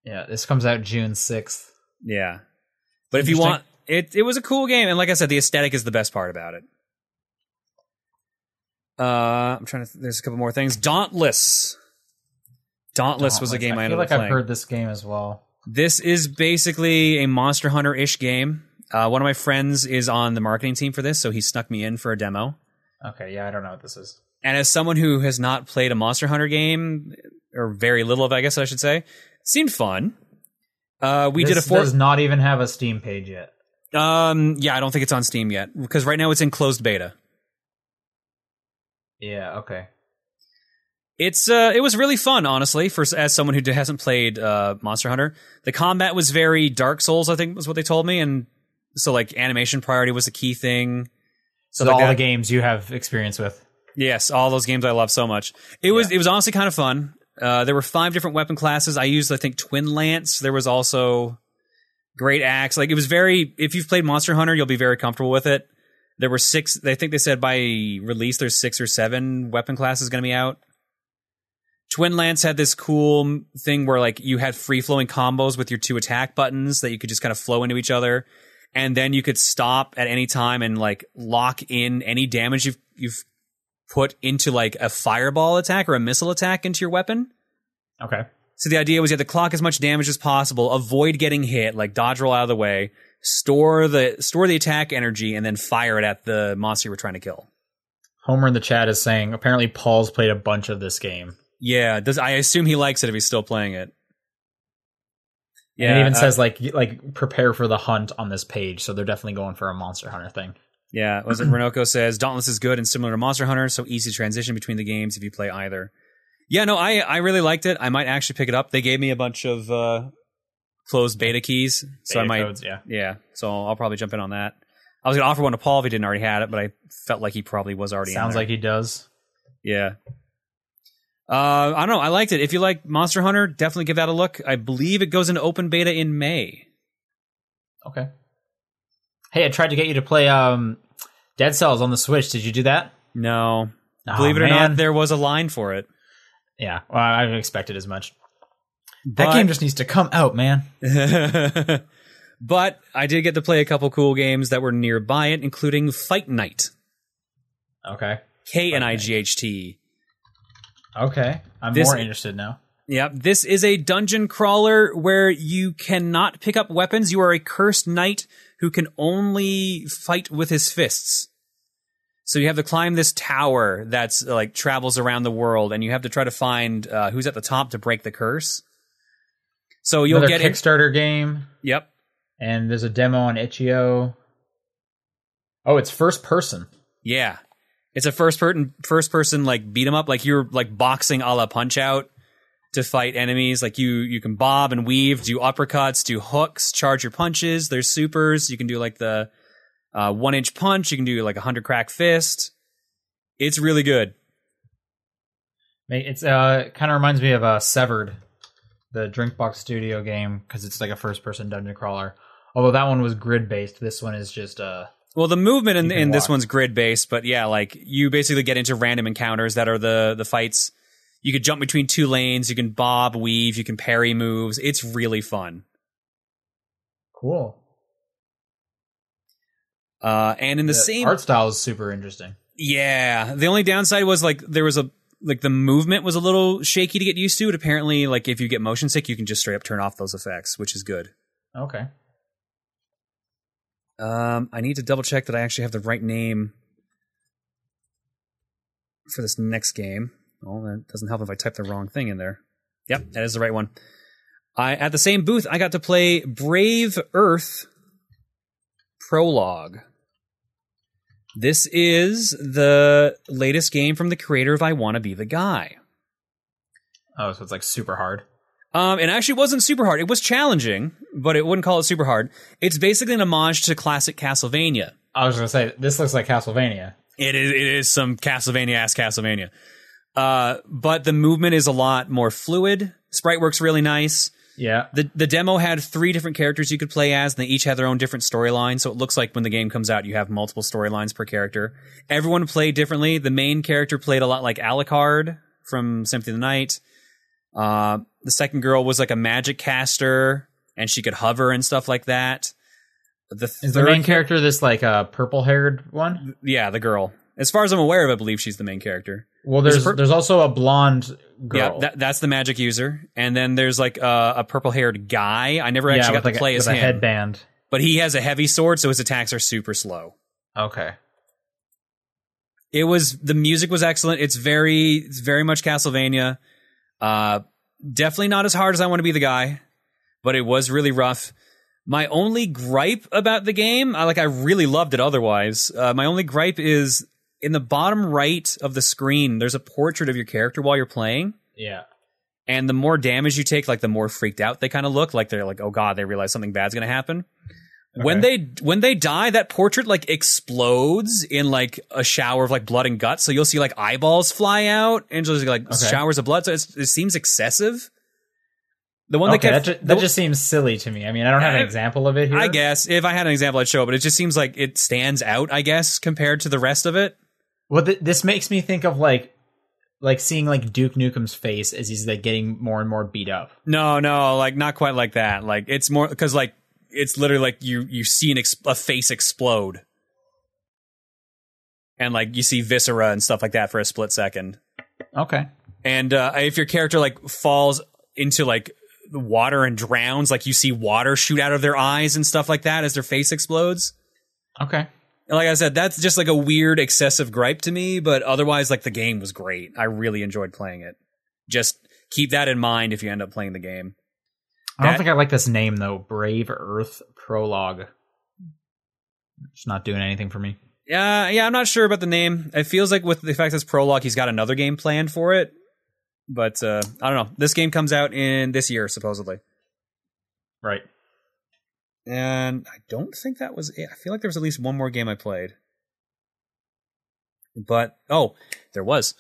Yeah, this comes out June 6th. Yeah. But if you want it it was a cool game and like I said the aesthetic is the best part about it. Uh I'm trying to th- there's a couple more things. Dauntless. Dauntless, was a game I, I ended feel up like I've heard this game as well. This is basically a Monster Hunter ish game. Uh, one of my friends is on the marketing team for this, so he snuck me in for a demo. Okay, yeah, I don't know what this is. And as someone who has not played a Monster Hunter game, or very little of, I guess I should say, seemed fun. Uh, we this did a four. does not even have a Steam page yet. Um, yeah, I don't think it's on Steam yet because right now it's in closed beta. Yeah, okay. It's uh, it was really fun, honestly, for as someone who hasn't played uh, Monster Hunter. The combat was very Dark Souls, I think was what they told me, and so like animation priority was a key thing. So like all that. the games you have experience with. Yes, all those games I love so much. It was Yeah. it was honestly kind of fun. Uh, there were five different weapon classes. I used I think twin lance. There was also great axe. Like it was very. If you've played Monster Hunter, you'll be very comfortable with it. There were six. I think they said by release there's six or seven weapon classes going to be out. Twin Lance had this cool thing where like you had free flowing combos with your two attack buttons that you could just kind of flow into each other, and then you could stop at any time and like lock in any damage you've you've put into like a fireball attack or a missile attack into your weapon. Okay. So the idea was you had to clock as much damage as possible, avoid getting hit, like dodge roll out of the way, store the store the attack energy, and then fire it at the monster you were trying to kill. Homer in the chat is saying apparently Paul's played a bunch of this game. Yeah, does I assume he likes it if he's still playing it. Yeah, and it even uh, says like like prepare for the hunt on this page, so they're definitely going for a Monster Hunter thing. Yeah, was it Renoko says Dauntless is good and similar to Monster Hunter, so easy transition between the games if you play either. Yeah, no, I I really liked it. I might actually pick it up. They gave me a bunch of uh, closed beta keys, so I might codes, yeah. yeah. So I'll probably jump in on that. I was gonna offer one to Paul if he didn't already had it, but I felt like he probably was already. in Sounds like he does. yeah. Uh, I don't know. I liked it. If you like Monster Hunter, definitely give that a look. I believe it goes into open beta in May. Okay. Hey, I tried to get you to play um, Dead Cells on the Switch. Did you do that? No. Oh, Believe it or not, there was a line for it. Yeah, well, I expected as much. But, That game just needs to come out, man. but I did get to play a couple cool games that were nearby it, including Fight Night. Okay. K N I G H T. Okay. I'm This- more interested now. Yep, this is a dungeon crawler where you cannot pick up weapons. You are a cursed knight who can only fight with his fists. So you have to climb this tower that's like travels around the world, and you have to try to find uh, who's at the top to break the curse. So you'll Another get in. Kickstarter game, Yep, and there's a demo on itch.io. Oh, it's first person. yeah, it's a first person first person like beat 'em up, like you're like boxing a la Punch Out to fight enemies. Like you you can bob and weave, do uppercuts, do hooks, charge your punches. There's supers. You can do like the uh, one inch punch. You can do like a hundred crack fist. It's really good. It's uh kind of reminds me of uh, Severed, the Drinkbox Studio game, because it's like a first person dungeon crawler. Although that one was grid based, this one is just uh Well, the movement in, in this one's grid based, but yeah, like you basically get into random encounters that are the the fights. You could jump between two lanes. You can bob, weave. You can parry moves. It's really fun. cool. Uh, and in the, same art style is super interesting. Yeah, the only downside was like there was a like the movement was a little shaky to get used to. But apparently, like if you get motion sick, you can just straight up turn off those effects, which is good. Okay. Um, I need to double check that I actually have the right name for this next game. Oh, that doesn't help if I type the wrong thing in there. Yep, that is the right one. I at the same booth I got to play Brave Earth Prologue. This is the latest game from the creator of I Want to Be the Guy. Oh, so it's like super hard. Um, it actually wasn't super hard. It was challenging, but it wouldn't call it super hard. It's basically an homage to classic Castlevania. I was gonna say this looks like Castlevania. It is, it is some Castlevania ass Castlevania. Uh, but the movement is a lot more fluid. Sprite works really nice. Yeah. The the demo had three different characters you could play as, and they each had their own different storyline. So it looks like when the game comes out, you have multiple storylines per character. Everyone played differently. The main character played a lot like Alucard from Symphony of the Night. Uh, the second girl was like a magic caster, and she could hover and stuff like that. The Is the main character this like a uh, purple haired one? yeah, the girl. As far as I'm aware of, I believe she's the main character. Well, There's there's a pur- there's also a blonde girl. Yeah, that, that's the magic user, and then there's like a, a purple haired guy. I never actually yeah, got to like play a, as with him, a headband. but he has a heavy sword, so his attacks are super slow. Okay. It was the music was excellent. It's very it's very much Castlevania. Uh, definitely not as hard as I want to be the guy, but it was really rough. My only gripe about the game, I like I really loved it otherwise. Uh, my only gripe is in the bottom right of the screen, there's a portrait of your character while you're playing. Yeah. And the more damage you take, like the more freaked out they kind of look. Like they're like, oh god, they realize something bad's gonna happen. When they when they die, that portrait like explodes in like a shower of like blood and guts. So you'll see like eyeballs fly out and just like Okay. showers of blood. So it's, it seems excessive. The one Okay, that that, kept, ju- that the- just seems silly to me. I mean, I don't have an I- example of it here. I guess if I had an example, I'd show it, but it just seems like it stands out. I guess compared to the rest of it. Well, th- this makes me think of like, like seeing like Duke Nukem's face as he's like getting more and more beat up. No, no, like not quite like that. Like it's more because like it's literally like you you see an ex- a face explode, and like you see viscera and stuff like that for a split second. Okay. And uh, if your character like falls into like the water and drowns, like you see water shoot out of their eyes and stuff like that as their face explodes. Okay. And like I said, that's just like a weird excessive gripe to me, but otherwise, like the game was great. I really enjoyed playing it. Just keep that in mind if you end up playing the game. I don't That- think I like this name though. Brave Earth Prologue. It's not doing anything for me. Yeah, yeah, I'm not sure about the name. It feels like with the fact that it's prologue, he's got another game planned for it. But uh, I don't know. This game comes out in this year, supposedly, Right. and I don't think that was it. I feel like there was at least one more game I played. But oh, there was,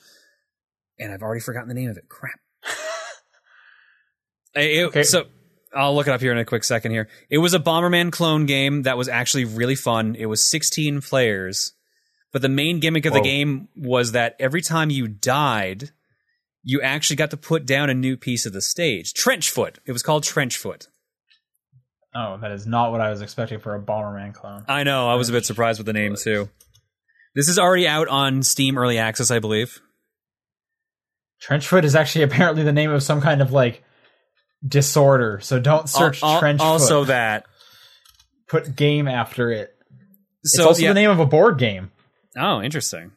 and I've already forgotten the name of it. Crap. It- Okay. So I'll look it up here in a quick second here. It was a Bomberman clone game that was actually really fun. It was 16 players, but the main gimmick of the game was that every time you died, you actually got to put down a new piece of the stage. Trenchfoot. It was called Trenchfoot. Oh, that is not what I was expecting for a Bomberman clone. I know. I was a bit surprised with the name too. This is already out on Steam Early Access, I believe. Trenchfoot is actually apparently the name of some kind of like disorder. So don't search Al- al- Trenchfoot. Also, that. put game after it. So it's also yeah. the name of a board game. Oh, interesting.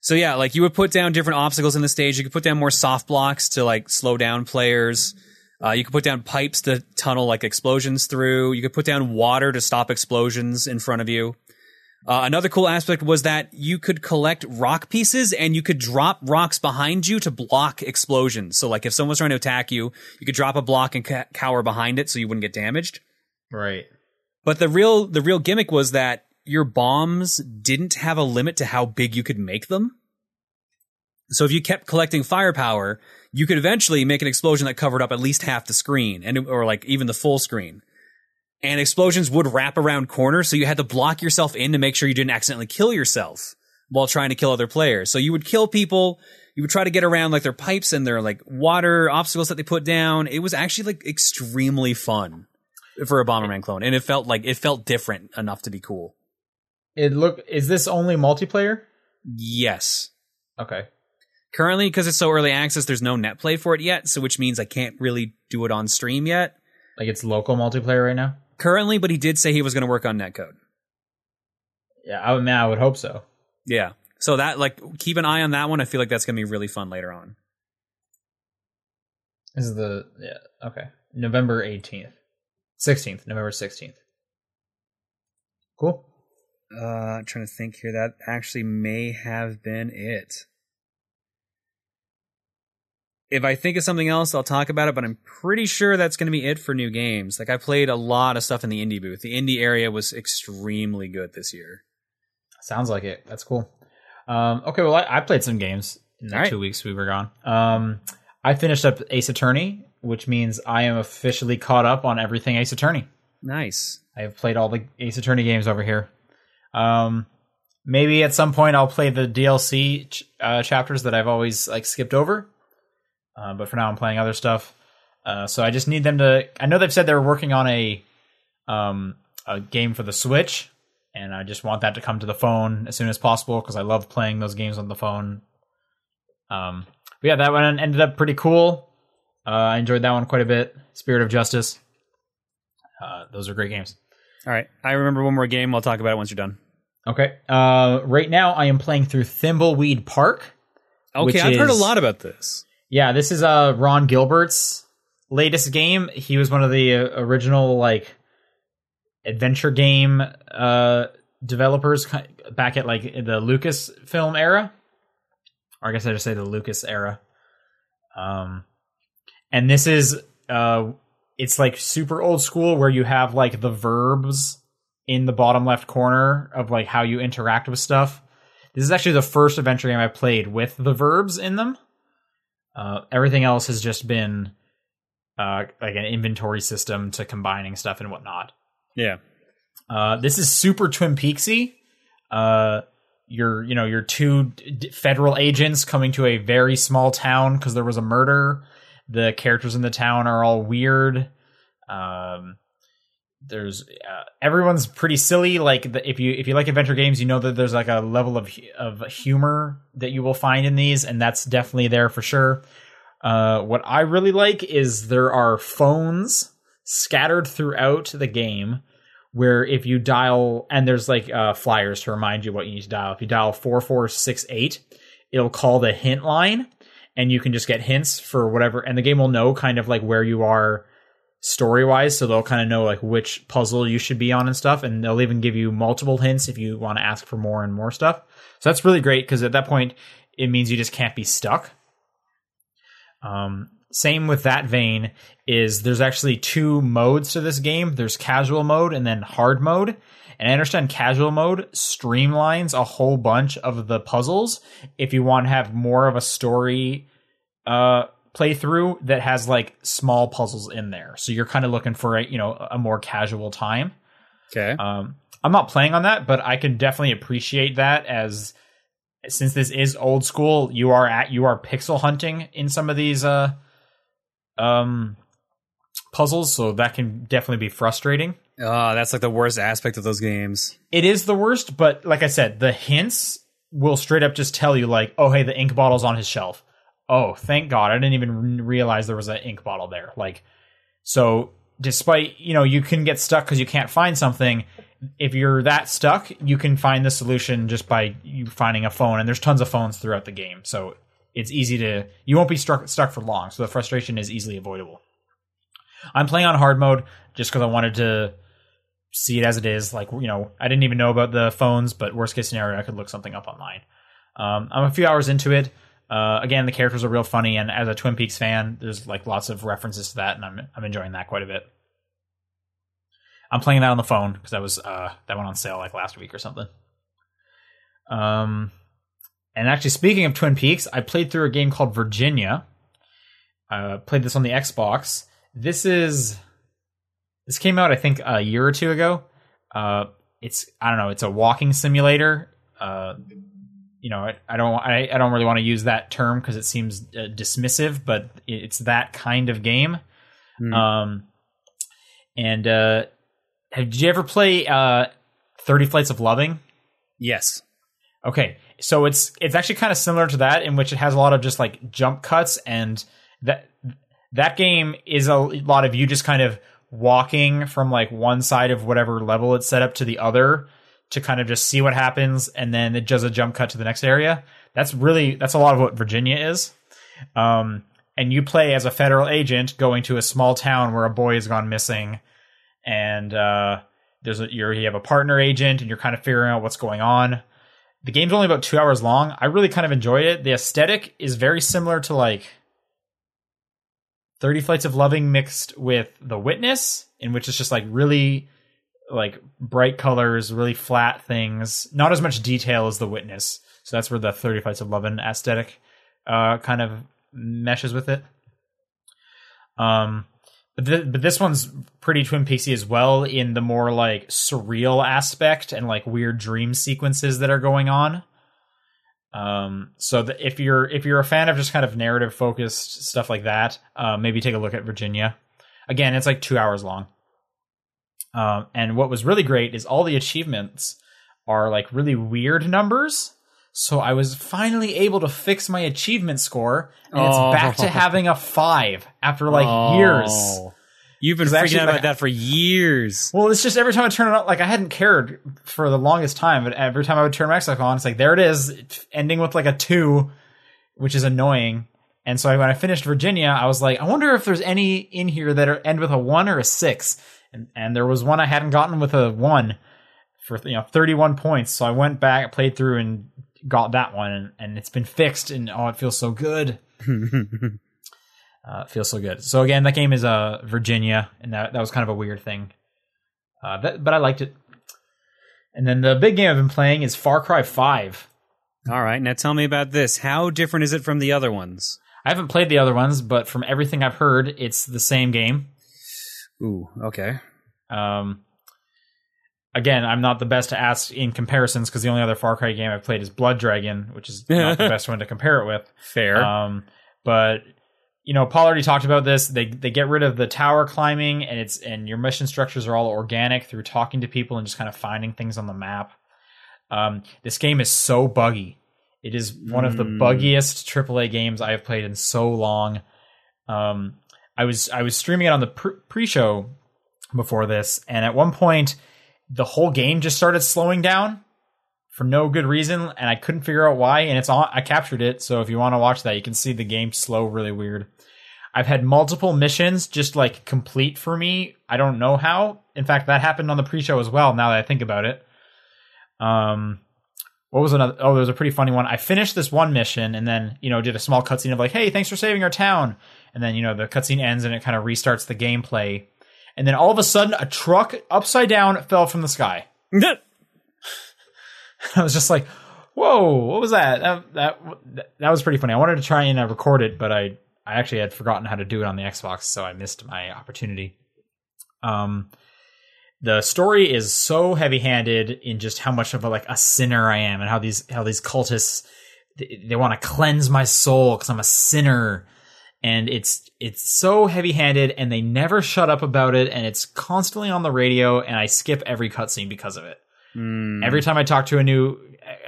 So yeah, like you would put down different obstacles in the stage. You could put down more soft blocks to like slow down players. Uh, you could put down pipes to tunnel like explosions through. You could put down water to stop explosions in front of you. Uh, another cool aspect was that you could collect rock pieces and you could drop rocks behind you to block explosions. So like if someone was trying to attack you, you could drop a block and ca- cower behind it so you wouldn't get damaged. Right. But the real the real gimmick was that your bombs didn't have a limit to how big you could make them. So if you kept collecting firepower, you could eventually make an explosion that covered up at least half the screen and or like even the full screen. And explosions would wrap around corners, so you had to block yourself in to make sure you didn't accidentally kill yourself while trying to kill other players. So you would kill people, you would try to get around like their pipes and their like water obstacles that they put down. It was actually like extremely fun for a Bomberman clone, and it felt like it felt different enough to be cool. It look is this only multiplayer? Yes. Okay. Currently, because it's so early access, there's no net play for it yet, so which means I can't really do it on stream yet. Like it's local multiplayer right now? Currently, but he did say he was going to work on netcode. Yeah, I would man, I would hope so. Yeah. So that like keep an eye on that one. I feel like that's going to be really fun later on. This is the yeah, okay. November eighteenth. Sixteenth, November sixteenth. Cool. Uh, I'm trying to think here. That actually may have been it. If I think of something else, I'll talk about it, but I'm pretty sure that's going to be it for new games. Like, I played a lot of stuff in the indie booth. The indie area was extremely good this year. Sounds like it. That's cool. Um, okay, well, I, I played some games in the right. two weeks we were gone. Um, I finished up Ace Attorney, which means I am officially caught up on everything Ace Attorney. Nice. I have played all the Ace Attorney games over here. Um, maybe at some point I'll play the DLC ch- uh, chapters that I've always like skipped over. Uh, but for now, I'm playing other stuff. Uh, so I just need them to. I know they've said they're working on a um, a game for the Switch, and I just want that to come to the phone as soon as possible because I love playing those games on the phone. Um, but yeah, that one ended up pretty cool. Uh, I enjoyed that one quite a bit. Spirit of Justice. Uh, those are great games. All right. I remember one more game. I'll talk about it once you're done. Okay. Uh, right now, I am playing through Thimbleweed Park. Okay. I've heard a lot about this. Yeah, this is uh Ron Gilbert's latest game. He was one of the uh, original like adventure game uh developers back at like the Lucas film era. Or I guess I just say the LucasArts era. Um and this is uh it's like super old school where you have like the verbs in the bottom left corner of like how you interact with stuff. This is actually the first adventure game I played with the verbs in them. Uh, everything else has just been uh, like an inventory system to combining stuff and whatnot. Yeah. Uh, this is super Twin Peaksy. Uh, you're you know you're two d- d- federal agents coming to a very small town because there was a murder. The characters in the town are all weird. Um, there's uh, everyone's pretty silly. Like the, if you if you like adventure games, you know that there's like a level of of humor that you will find in these, and that's definitely there for sure. Uh, what I really like is there are phones scattered throughout the game where if you dial and there's like uh, flyers to remind you what you need to dial. If you dial four four six eight, it'll call the hint line, and you can just get hints for whatever, and the game will know kind of like where you are story wise, so they'll kind of know like which puzzle you should be on and stuff, and they'll even give you multiple hints if you want to ask for more and more stuff. So that's really great because at that point it means you just can't be stuck. Um, same with that vein is there's actually two modes to this game. There's casual mode and then hard mode. And I understand casual mode streamlines a whole bunch of the puzzles if you want to have more of a story uh playthrough that has like small puzzles in there. So you're kind of looking for a, you know, a more casual time. Okay. Um, I'm not playing on that, but I can definitely appreciate that as since this is old school, you are at you are pixel hunting in some of these uh um puzzles, so that can definitely be frustrating. Oh, that's like the worst aspect of those games. It is the worst, but like I said, the hints will straight up just tell you like, "Oh, hey, the ink bottle's on his shelf." Oh, thank God. I didn't even realize there was an ink bottle there. Like so despite, you know, you can get stuck cuz you can't find something, if you're that stuck, you can find the solution just by you finding a phone and there's tons of phones throughout the game. So it's easy to you won't be stuck stuck for long. So the frustration is easily avoidable. I'm playing on hard mode just cuz I wanted to see it as it is. Like you know, I didn't even know about the phones, but worst case scenario, I could look something up online. Um, I'm a few hours into it. Uh, again, the characters are real funny, and as a Twin Peaks fan, there's like lots of references to that, and I'm I'm enjoying that quite a bit. I'm playing that on the phone because that was uh, that went on sale like last week or something. Um, and actually, speaking of Twin Peaks, I played through a game called Virginia. Uh, played this on the Xbox. This is this came out, I think, a year or two ago. Uh, it's I don't know. It's a walking simulator. Uh, you know, I, I don't I, I don't really want to use that term because it seems uh, dismissive, but it's that kind of game. Hmm. Um, and uh, have, did you ever play uh, Thirty Flights of Loving? Yes. Okay, so it's it's actually kind of similar to that in which it has a lot of just like jump cuts and that that game is a lot of you just kind of walking from like one side of whatever level it's set up to the other to kind of just see what happens and then it does a jump cut to the next area. That's really that's a lot of what Virginia is. Um and you play as a federal agent going to a small town where a boy has gone missing and uh there's a you have a partner agent and you're kind of figuring out what's going on. The game's only about 2 hours long. I really kind of enjoyed it. The aesthetic is very similar to like 30 Flights of Loving mixed with The Witness, in which it's just like really like bright colors, really flat things, not as much detail as The Witness. So that's where the 30 Flights of Loving aesthetic uh, kind of meshes with it. Um, but, th- but this one's pretty Twin Peaksy as well in the more like surreal aspect and like weird dream sequences that are going on. Um, so that if you're if you're a fan of just kind of narrative focused stuff like that, uh, maybe take a look at Virginia. Again, it's like two hours long. Um, and what was really great is all the achievements are like really weird numbers. So I was finally able to fix my achievement score, and it's Oh. back to having a five after like years. Oh. You've been freaking actually, out about like- that for years. Well, it's just every time I turn it on, like I hadn't cared for the longest time, but every time I would turn my Xbox on, it's like there it is, ending with like a two, which is annoying. And so when I finished Virginia, I was like, I wonder if there's any in here that are, end with a one or a six. And and there was one I hadn't gotten with a one for you know 31 points. So I went back, played through, and got that one, and, and it's been fixed. And oh, it feels so good. Uh, it feels so good. So again, that game is uh, Virginia, and that that was kind of a weird thing. Uh, that, but I liked it. And then the big game I've been playing is Far Cry Five. All right, now tell me about this. How different is it from the other ones? I haven't played the other ones, but from everything I've heard, it's the same game. Ooh, okay. Um, again, I'm not the best to ask in comparisons because the only other Far Cry game I've played is Blood Dragon, which is not the best one to compare it with. Fair. Um, but you know, Paul already talked about this. They they get rid of the tower climbing, and it's and your mission structures are all organic through talking to people and just kind of finding things on the map. Um, this game is so buggy. It is one of the Mm. buggiest AAA games I have played in so long. Um, I was I was streaming it on the pre- pre-show before this, and at one point, the whole game just started slowing down for no good reason, and I couldn't figure out why. And it's on. I captured it, so if you want to watch that, you can see the game slow really weird. I've had multiple missions just like complete for me. I don't know how. In fact, that happened on the pre-show as well. Now that I think about it, um, what was another? Oh, there was a pretty funny one. I finished this one mission and then you know did a small cutscene of like, "Hey, thanks for saving our town," and then you know the cutscene ends and it kind of restarts the gameplay, and then all of a sudden a truck upside down fell from the sky. I was just like, "Whoa, what was that?" That that that was pretty funny. I wanted to try and uh, record it, but I I actually had forgotten how to do it on the Xbox, so I missed my opportunity. Um, the story is so heavy-handed in just how much of a like a sinner I am, and how these how these cultists they, they want to cleanse my soul because I'm a sinner, and it's it's so heavy-handed, and they never shut up about it, and it's constantly on the radio, and I skip every cutscene because of it. Mm. Every time I talk to a new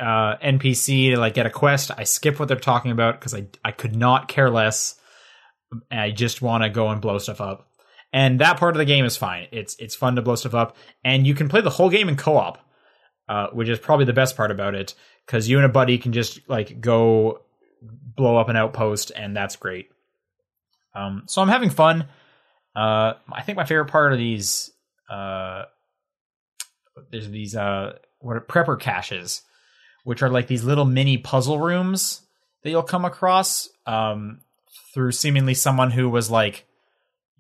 uh, NPC to like get a quest, I skip what they're talking about because I I could not care less. I just want to go and blow stuff up. And that part of the game is fine. It's it's fun to blow stuff up, and you can play the whole game in co-op, uh, which is probably the best part about it because you and a buddy can just like go blow up an outpost, and that's great. Um, so I'm having fun. Uh, I think my favorite part of these uh, there's these uh what are prepper caches, which are like these little mini puzzle rooms that you'll come across um through seemingly someone who was like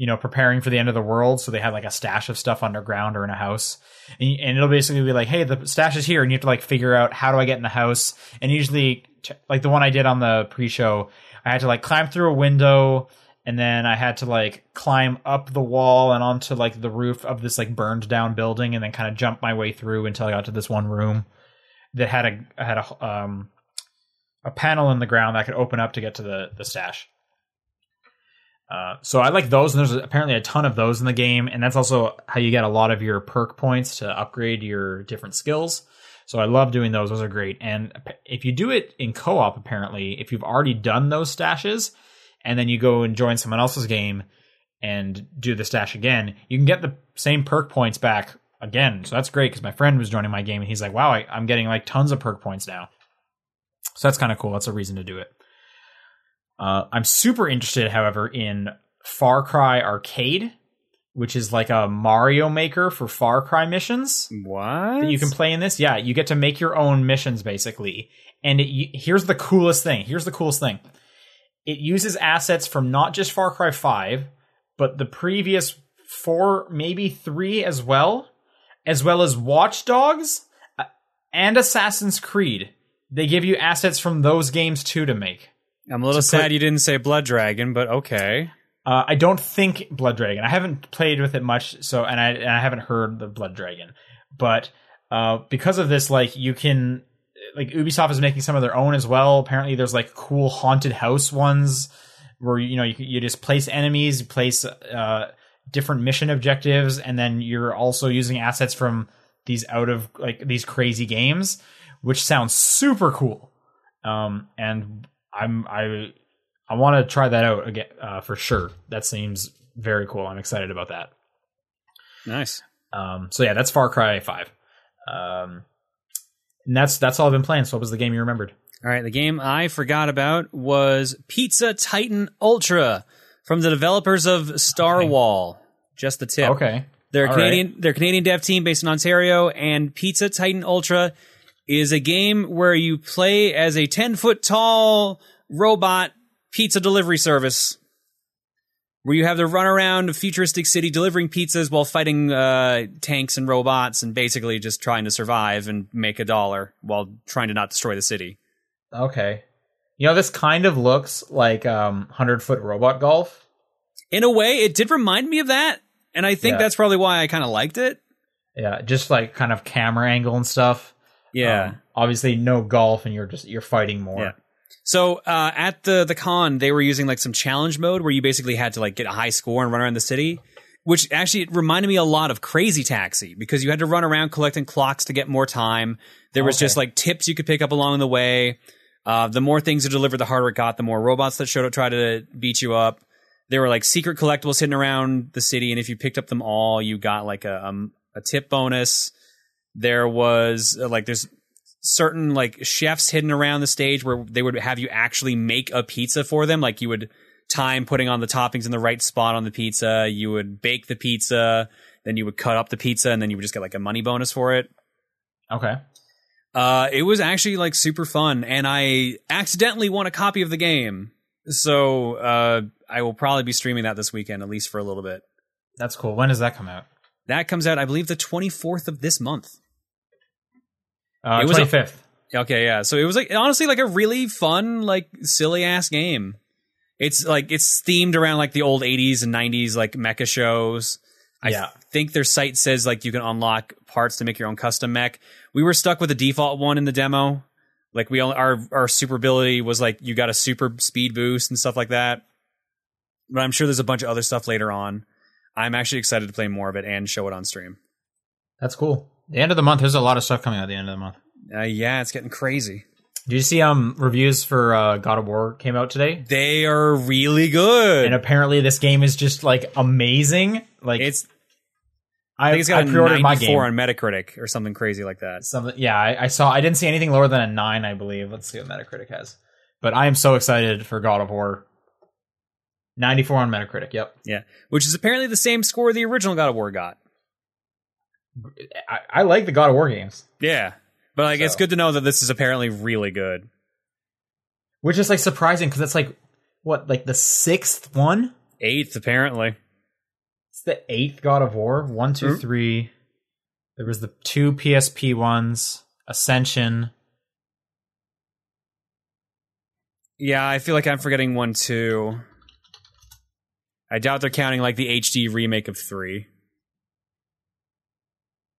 you know preparing for the end of the world. So they had like a stash of stuff underground or in a house. And, and it'll basically be like hey the stash is here and you have to like figure out how do i get in the house? And usually like the one i did on the pre-show i had to like climb through a window and then I had to like climb up the wall and onto like the roof of this like burned down building, and then kind of jump my way through until I got to this one room that had a had a um a panel in the ground that could open up to get to the the stash. Uh, so I like those, and there's apparently a ton of those in the game, and that's also how you get a lot of your perk points to upgrade your different skills. So I love doing those; those are great. And if you do it in co-op, apparently, if you've already done those stashes, and then you go and join someone else's game and do the stash again, you can get the same perk points back again. So that's great because my friend was joining my game and he's like, wow, I, am getting like tons of perk points now. So that's kind of cool. That's a reason to do it. Uh, I'm super interested, however, in Far Cry Arcade, which is like a Mario Maker for Far Cry missions. What? That you can play in this. Yeah, you get to make your own missions basically. And it, here's the coolest thing. Here's the coolest thing it uses assets from not just Far Cry 5, but the previous four, maybe three as well, as well as Watch Dogs uh, and Assassin's Creed. They give you assets from those games too to make. I'm a little sad put, you didn't say Blood Dragon, but okay. Uh, I don't think Blood Dragon. I haven't played with it much, so and I and I haven't heard the Blood Dragon, but uh, because of this, like you can like Ubisoft is making some of their own as well. Apparently, there's like cool haunted house ones where you know you you just place enemies, you place uh, different mission objectives, and then you're also using assets from these out of like these crazy games, which sounds super cool. Um, and I'm I I want to try that out again uh, for sure. That seems very cool. I'm excited about that. Nice. Um, so yeah, that's Far Cry Five. Um, and that's that's all I've been playing. So what was the game you remembered? All right, the game I forgot about was Pizza Titan Ultra from the developers of Star okay. Wall. Just the tip. Okay. They're all Canadian. Right. They're Canadian dev team based in Ontario, and Pizza Titan Ultra is a game where you play as a ten foot tall robot pizza delivery service where you have to run around a futuristic city delivering pizzas while fighting uh, tanks and robots and basically just trying to survive and make a dollar while trying to not destroy the city. Okay. You know, this kind of looks like um, 100 foot robot golf. In a way, it did remind me of that. And I think yeah. that's probably why I kind of liked it. Yeah, just like kind of camera angle and stuff. Yeah. Um, obviously, no golf, and you're just you're fighting more. Yeah. So uh, at the the con, they were using like some challenge mode where you basically had to like get a high score and run around the city, which actually reminded me a lot of Crazy Taxi because you had to run around collecting clocks to get more time. There was okay. just like tips you could pick up along the way. Uh, the more things you delivered, the harder it got. The more robots that showed up tried to beat you up. There were like secret collectibles hidden around the city, and if you picked up them all, you got like a um, a tip bonus. There was uh, like there's certain like chefs hidden around the stage where they would have you actually make a pizza for them. Like you would time putting on the toppings in the right spot on the pizza. You would bake the pizza, then you would cut up the pizza, and then you would just get like a money bonus for it. Okay. Uh, it was actually like super fun, and I accidentally won a copy of the game. So uh, I will probably be streaming that this weekend, at least for a little bit. That's cool. When does that come out? That comes out, I believe, the 24th of this month. Uh, it was 25th. A, okay, yeah. So it was like honestly like a really fun, like silly ass game. It's like it's themed around like the old 80s and 90s like mecha shows. I Yeah. think their site says like you can unlock parts to make your own custom mech. We were stuck with the default one in the demo. Like we only our our super ability was like you got a super speed boost and stuff like that. But I'm sure there's a bunch of other stuff later on. I'm actually excited to play more of it and show it on stream. That's cool. The end of the month, there's a lot of stuff coming out at the end of the month. Uh, yeah, it's getting crazy. Did you see um reviews for uh, God of War came out today? They are really good. And apparently this game is just like amazing. Like it's I, I think it's got I a pre-ordered my 94 game. on Metacritic or something crazy like that. Something, yeah, I, I saw. I didn't see anything lower than a nine, I believe. Let's see what Metacritic has. But I am so excited for God of War. Ninety-four on Metacritic. Yep, Yeah, which is apparently the same score the original God of War got. I, I like the God of War games, Yeah, but like it's good to know that this is apparently really good. which is like surprising because it's like what, like the sixth one, eighth apparently. It's the eighth God of War. One, two, Mhm. three. There was the two PSP ones, Ascension. Yeah, I feel like I'm forgetting one too. I doubt they're counting like the HD remake of three.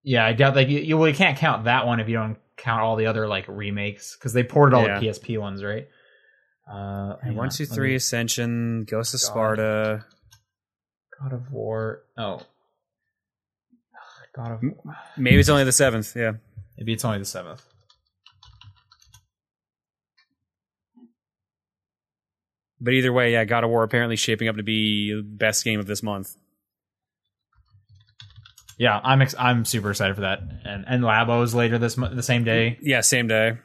Yeah, I doubt like you, you well you can't count that one if you don't count all the other like remakes because they ported all Yeah. the PSP ones, right? Uh, hang one, on, two, three, me- Ascension, Ghost of God. Sparta. God of War. Oh, God of? War. Maybe it's only the seventh. Yeah. Maybe it's only the seventh. But either way, yeah, God of War apparently shaping up to be the best game of this month. Yeah, I'm ex- I'm super excited for that, and and Labos later this mo- the same day. Yeah, same day.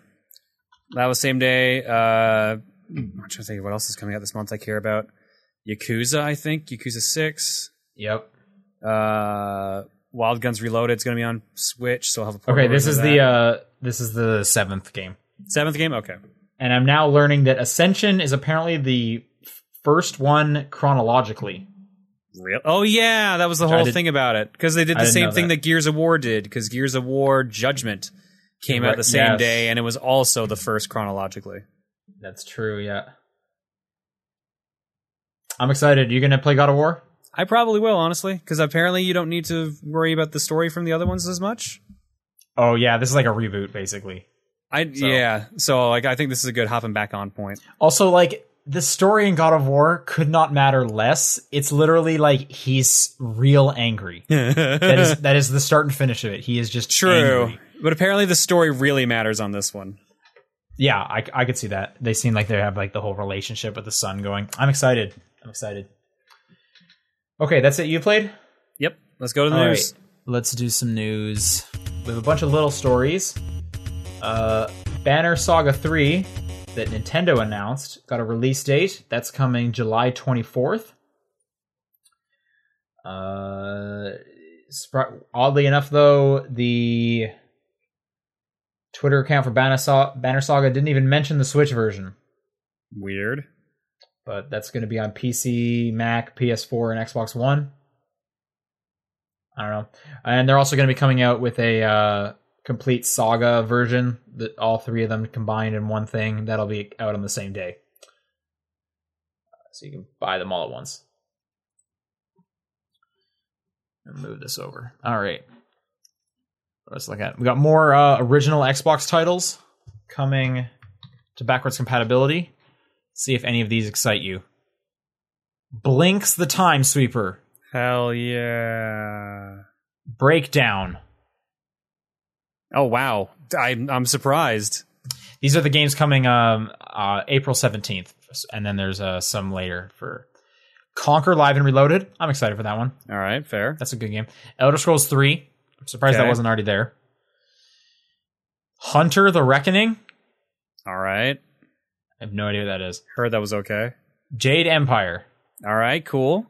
That was same day. Uh, I'm trying to think of what else is coming out this month I care about. Yakuza, I think. Yakuza 6. Yep. Uh, Wild Guns Reloaded is going to be on Switch, so I'll have a Okay, this is the uh this is the seventh game, seventh game. Okay, and I'm now learning that Ascension is apparently the first one chronologically. Real. Oh yeah, that was the Which whole did- thing about it because they did the same thing that. that. Gears of War did because Gears of War Judgment came out the same yes. day, and it was also the first chronologically. That's true. Yeah. I'm excited. You gonna play God of War? I probably will honestly because apparently you don't need to worry about the story from the other ones as much. Oh yeah, this is like a reboot basically. I So- yeah, so like I think this is a good hopping back on point. Also, like the story in God of War could not matter less. It's literally like he's real angry. That is that is the start and finish of it. He is just True, angry. but apparently the story really matters on this one. Yeah, I, I could see that. They seem like they have like the whole relationship with the son going. I'm excited. I'm excited. Okay, that's it. You played. Yep, let's go to the All news. right, let's do some news. We have a bunch of little stories. Uh, Banner Saga 3 that Nintendo announced got a release date. That's coming July 24th. Uh, oddly enough, though, the Twitter account for Banner Saga didn't even mention the Switch version, Weird. but that's going to be on PC, Mac, PS4, and Xbox One. I don't know. And they're also going to be coming out with a uh, complete saga version that all three of them combined in one thing. That'll be out on the same day. So you can buy them all at once. And move this over. All right. Let's look at. We got more uh, original Xbox titles coming to backwards compatibility. See if any of these excite you. Blinx the Time Sweeper. Hell yeah. Breakdown. Oh wow, I'm I'm surprised. These are the games coming um uh April 17th and then there's uh some later for Conker Live and Reloaded. I'm excited for that one. All right, fair. That's a good game. Elder Scrolls 3. I'm surprised that wasn't already there. Hunter the Reckoning. All right, I have no idea what that is. heard that was okay. Jade Empire. All right, cool.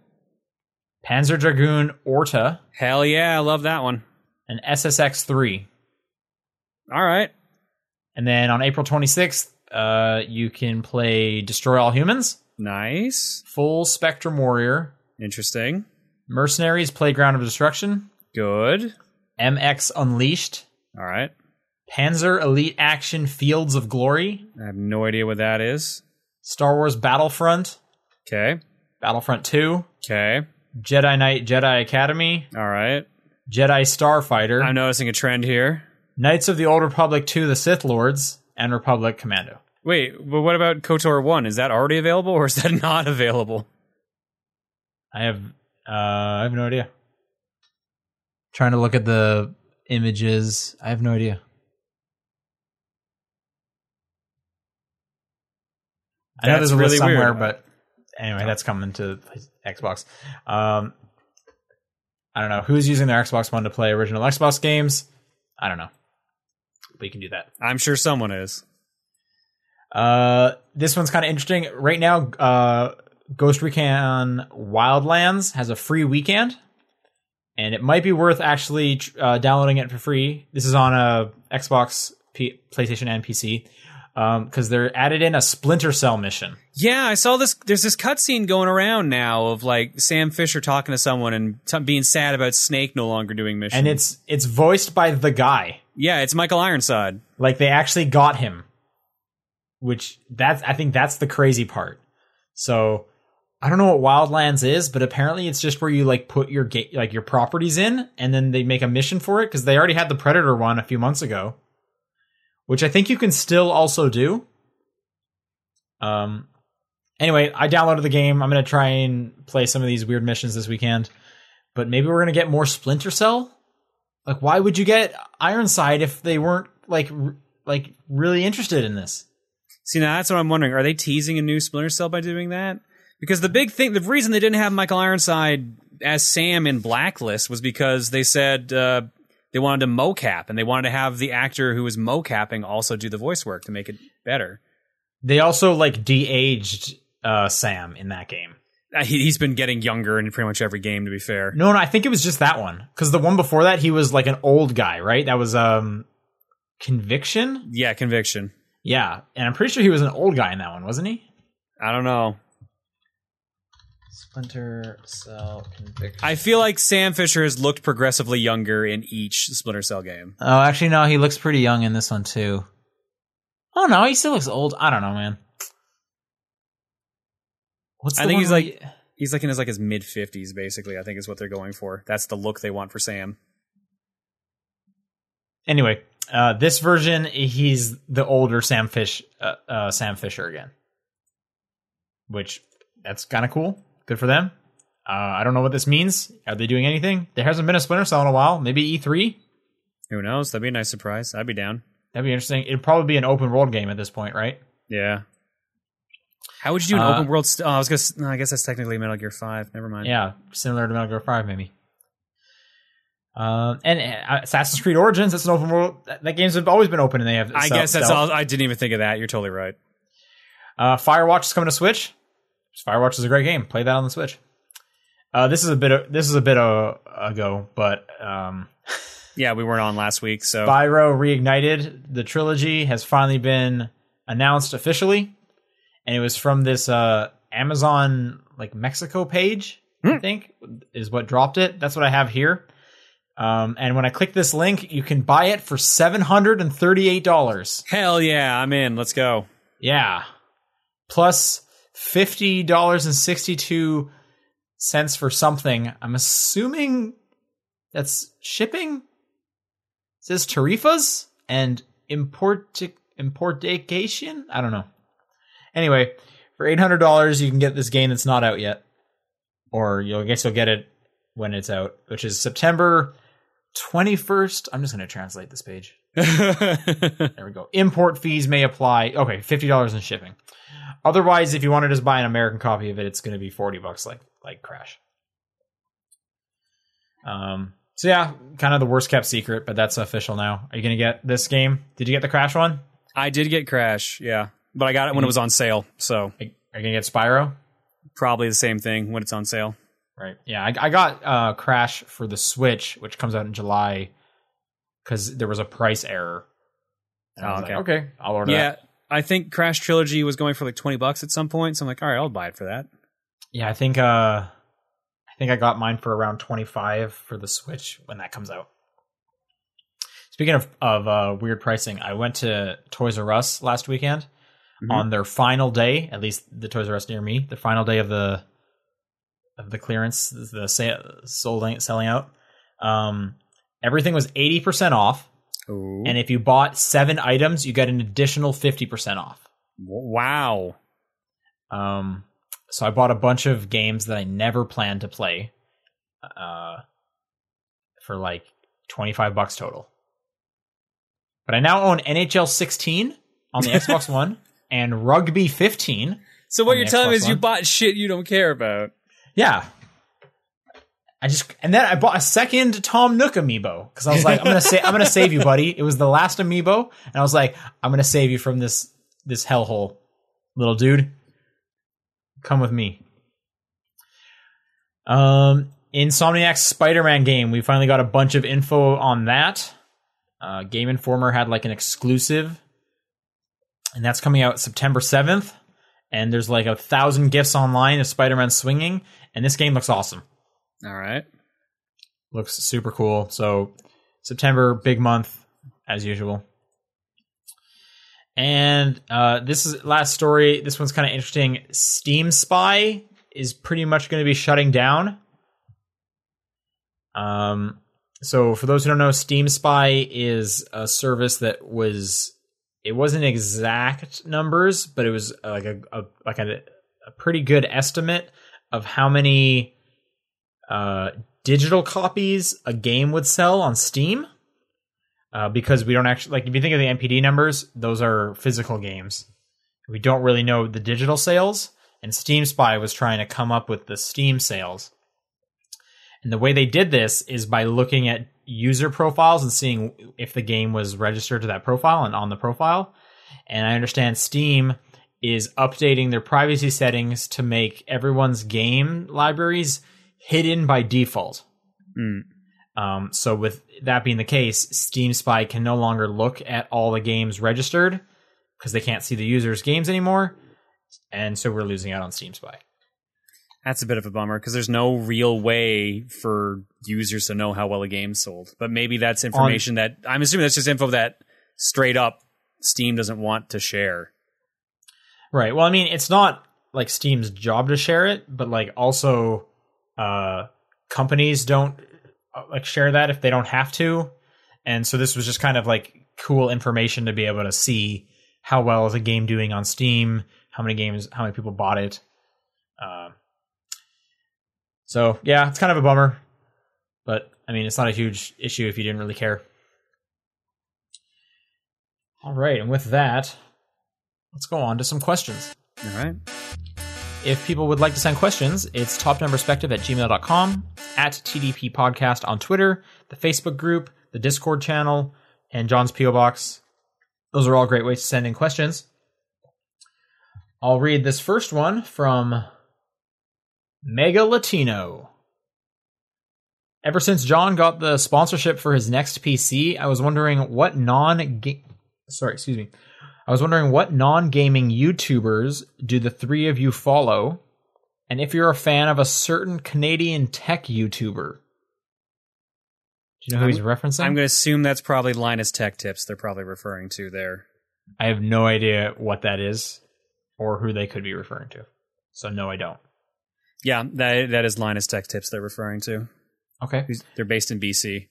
Panzer Dragoon Orta Hell yeah, I love that one. and SSX 3. All right, And then on April 26th, uh you can play Destroy All Humans, nice, Full Spectrum Warrior, interesting, Mercenaries Playground of Destruction, good. MX Unleashed, All right, Panzer Elite Action Fields of Glory, I have no idea what that is. Star Wars Battlefront, Okay. Battlefront 2, Okay. Jedi Knight Jedi Academy, All right. Jedi Starfighter, I'm noticing a trend here. Knights of the Old Republic 2 The Sith Lords, and Republic Commando. Wait, but what about KOTOR 1? Is that already available or is that not available? I have uh I have no idea. Trying to look at the images. I have no idea. I know That's there's a list really somewhere, weird. but anyway, that's coming to Xbox. Um, I don't know who's using their Xbox One to play original Xbox games. I don't know, but you can do that. I'm sure someone is. Uh, this one's kind of interesting. Right now, uh, Ghost Recon Wildlands has a free weekend, and it might be worth actually uh, downloading it for free. This is on a Xbox, P- PlayStation, and PC Um, because they're added in a Splinter Cell mission. Yeah, I saw this. There's this cutscene going around now of like Sam Fisher talking to someone and t- being sad about Snake no longer doing missions. and it's it's voiced by the guy. yeah, it's Michael Ironside. Like they actually got him, which that's I think that's the crazy part. So I don't know what Wildlands is, but apparently it's just where you like put your ga- like your properties in, and then they make a mission for it because they already had the Predator one a few months ago, which I think you can still also do. Um. Anyway, I downloaded the game. I'm gonna try and play some of these weird missions this weekend, but maybe we're gonna get more Splinter Cell. Like, why would you get Ironside if they weren't like r- like really interested in this? See, now that's what I'm wondering. Are they teasing a new Splinter Cell by doing that? Because the big thing, the reason they didn't have Michael Ironside as Sam in Blacklist was because they said uh, they wanted to mocap and they wanted to have the actor who was mocapping also do the voice work to make it better. They also like de-aged uh, Sam in that game. Uh, he, he's been getting younger in pretty much every game, to be fair. No, no, I think it was just that one because the one before that he was like an old guy, right? That was um, Conviction. Yeah, conviction. Yeah, and I'm pretty sure he was an old guy in that one, wasn't he? I don't know. Splinter Cell Conviction. I feel like Sam Fisher has looked progressively younger in each Splinter Cell game. Oh, actually, no, he looks pretty young in this one too. Oh no, he still looks old. I don't know, man. What's I think he's where like- He's like in his like his mid fifties, basically. I think is what they're going for. That's the look they want for Sam. Anyway, uh, this version he's the older Sam Fish, uh, uh, Sam Fisher again, which that's kind of cool. Good for them. Uh, I don't know what this means. Are they doing anything? There hasn't been a Splinter Cell in a while. Maybe E three. Who knows? That'd be a nice surprise. I'd be down. That'd be interesting. It'd probably be an open world game at this point, right? Yeah. How would you do an Uh, open world? St- oh, I was gonna. No, I guess that's technically Metal Gear Five. Never mind. Yeah, similar to Metal Gear Five, maybe. Um, and uh, Assassin's Creed Origins, that's an open world. That, that game's always been open, and they have. I stealth- guess that's stealth. all. I didn't even think of that. You're totally right. Uh, Firewatch is coming to Switch. Firewatch is a great game. Play that on the Switch. Uh, this is a bit. Of, this is a bit of, ago, but um, Yeah, we weren't on last week, so Spyro Reignited, the trilogy, has finally been announced officially, and it was from this uh, Amazon like Mexico page. I think is what dropped it. That's what I have here. Um, and when I click this link, you can buy it for seven hundred and thirty-eight dollars. hell yeah, I'm in. Let's go. Yeah. Plus fifty dollars and sixty-two cents for something. I'm assuming that's shipping. It says tarifas and import importation. I don't know. Anyway, for eight hundred dollars, you can get this game that's not out yet, or you'll I guess you'll get it when it's out, which is September twenty-first. I'm just going to translate this page. There we go. Import fees may apply. Okay, fifty dollars in shipping. Otherwise, if you want to just buy an American copy of it, it's going to be forty bucks, like like Crash. Um. So yeah, kind of the worst kept secret, but that's official now. Are you going to get this game? Did you get the Crash one? I did get Crash, yeah, but I got it when it was on sale, so Are you going to get Spyro? probably the same thing when it's on sale. Right. Yeah, I, I got uh, Crash for the Switch, which comes out in July, because there was a price error. Oh, okay. like, okay, I'll order Yeah, that. I think Crash Trilogy was going for like twenty bucks at some point, so I'm like, all right, I'll buy it for that. Yeah, I think uh I think I got mine for around 25 for the Switch when that comes out. Speaking of of uh weird pricing, I went to Toys R Us last weekend. Mhm. on their final day. At least the Toys R Us near me, the final day of the of the clearance, the sale, sold selling out. Um, everything was eighty percent off, Ooh. and if you bought seven items, you get an additional fifty percent off. Wow. Um, so I bought a bunch of games that I never planned to play, uh, for like twenty five bucks total. But I now own NHL 16 on the Xbox One and Rugby 15. So what you're telling me Xbox is you bought shit you don't care about. Yeah. I just and then I bought a second Tom Nook amiibo because I was like, I'm gonna say I'm gonna save you, buddy. It was the last amiibo, and I was like, I'm gonna save you from this this hellhole, little dude. Come with me. Um, Insomniac's Spider-Man game. We finally got a bunch of info on that. Uh, game Informer had like an exclusive, and that's coming out September 7th. And there's like a thousand gifs online of Spider-Man swinging, and this game looks awesome. All right. Looks super cool. So September, big month as usual. And uh, this is last story. This one's kind of interesting. Steam Spy is pretty much going to be shutting down. Um, so for those who don't know, Steam Spy is a service that was it wasn't exact numbers, but it was uh, like a, a like a, a pretty good estimate of how many uh, digital copies a game would sell on Steam. Uh, because we don't actually like if you think of the NPD numbers, those are physical games. We don't really know the digital sales, and Steam Spy was trying to come up with the Steam sales. And the way they did this is by looking at user profiles and seeing if the game was registered to that profile and on the profile. And I understand Steam is updating their privacy settings to make everyone's game libraries hidden by default. Mm. Um, so with that being the case, Steam Spy can no longer look at all the games registered because they can't see the users' games anymore, and so we're losing out on Steam Spy. That's a bit of a bummer because there's no real way for users to know how well a game's sold. But maybe that's information that I'm assuming that's just info that straight up Steam doesn't want to share. Right. Well, I mean, it's not like Steam's job to share it, but like also, uh, companies don't uh, like share that if they don't have to, and so this was just kind of like cool information to be able to see how well is a game doing on Steam, how many games, how many people bought it. Um, so yeah, it's kind of a bummer, but I mean, it's not a huge issue if you didn't really care. All right, and with that, let's go on to some questions. All right. If people would like to send questions, it's topdownperspective at gmail.com, at TDP Podcast on Twitter, the Facebook group, the Discord channel, and John's P.O. Box. Those are all great ways to send in questions. I'll read this first one from Mega Latino. Ever since John got the sponsorship for his next PC, I was wondering what non sorry, excuse me. I was wondering what non-gaming YouTubers do the three of you follow, and if you're a fan of a certain Canadian tech YouTuber. Do you know who I'm- he's referencing? I'm going to assume that's probably Linus Tech Tips they're probably referring to there. I have no idea what that is or who they could be referring to. So no, I don't. Yeah, that that is Linus Tech Tips they're referring to. Okay. They're based in BC.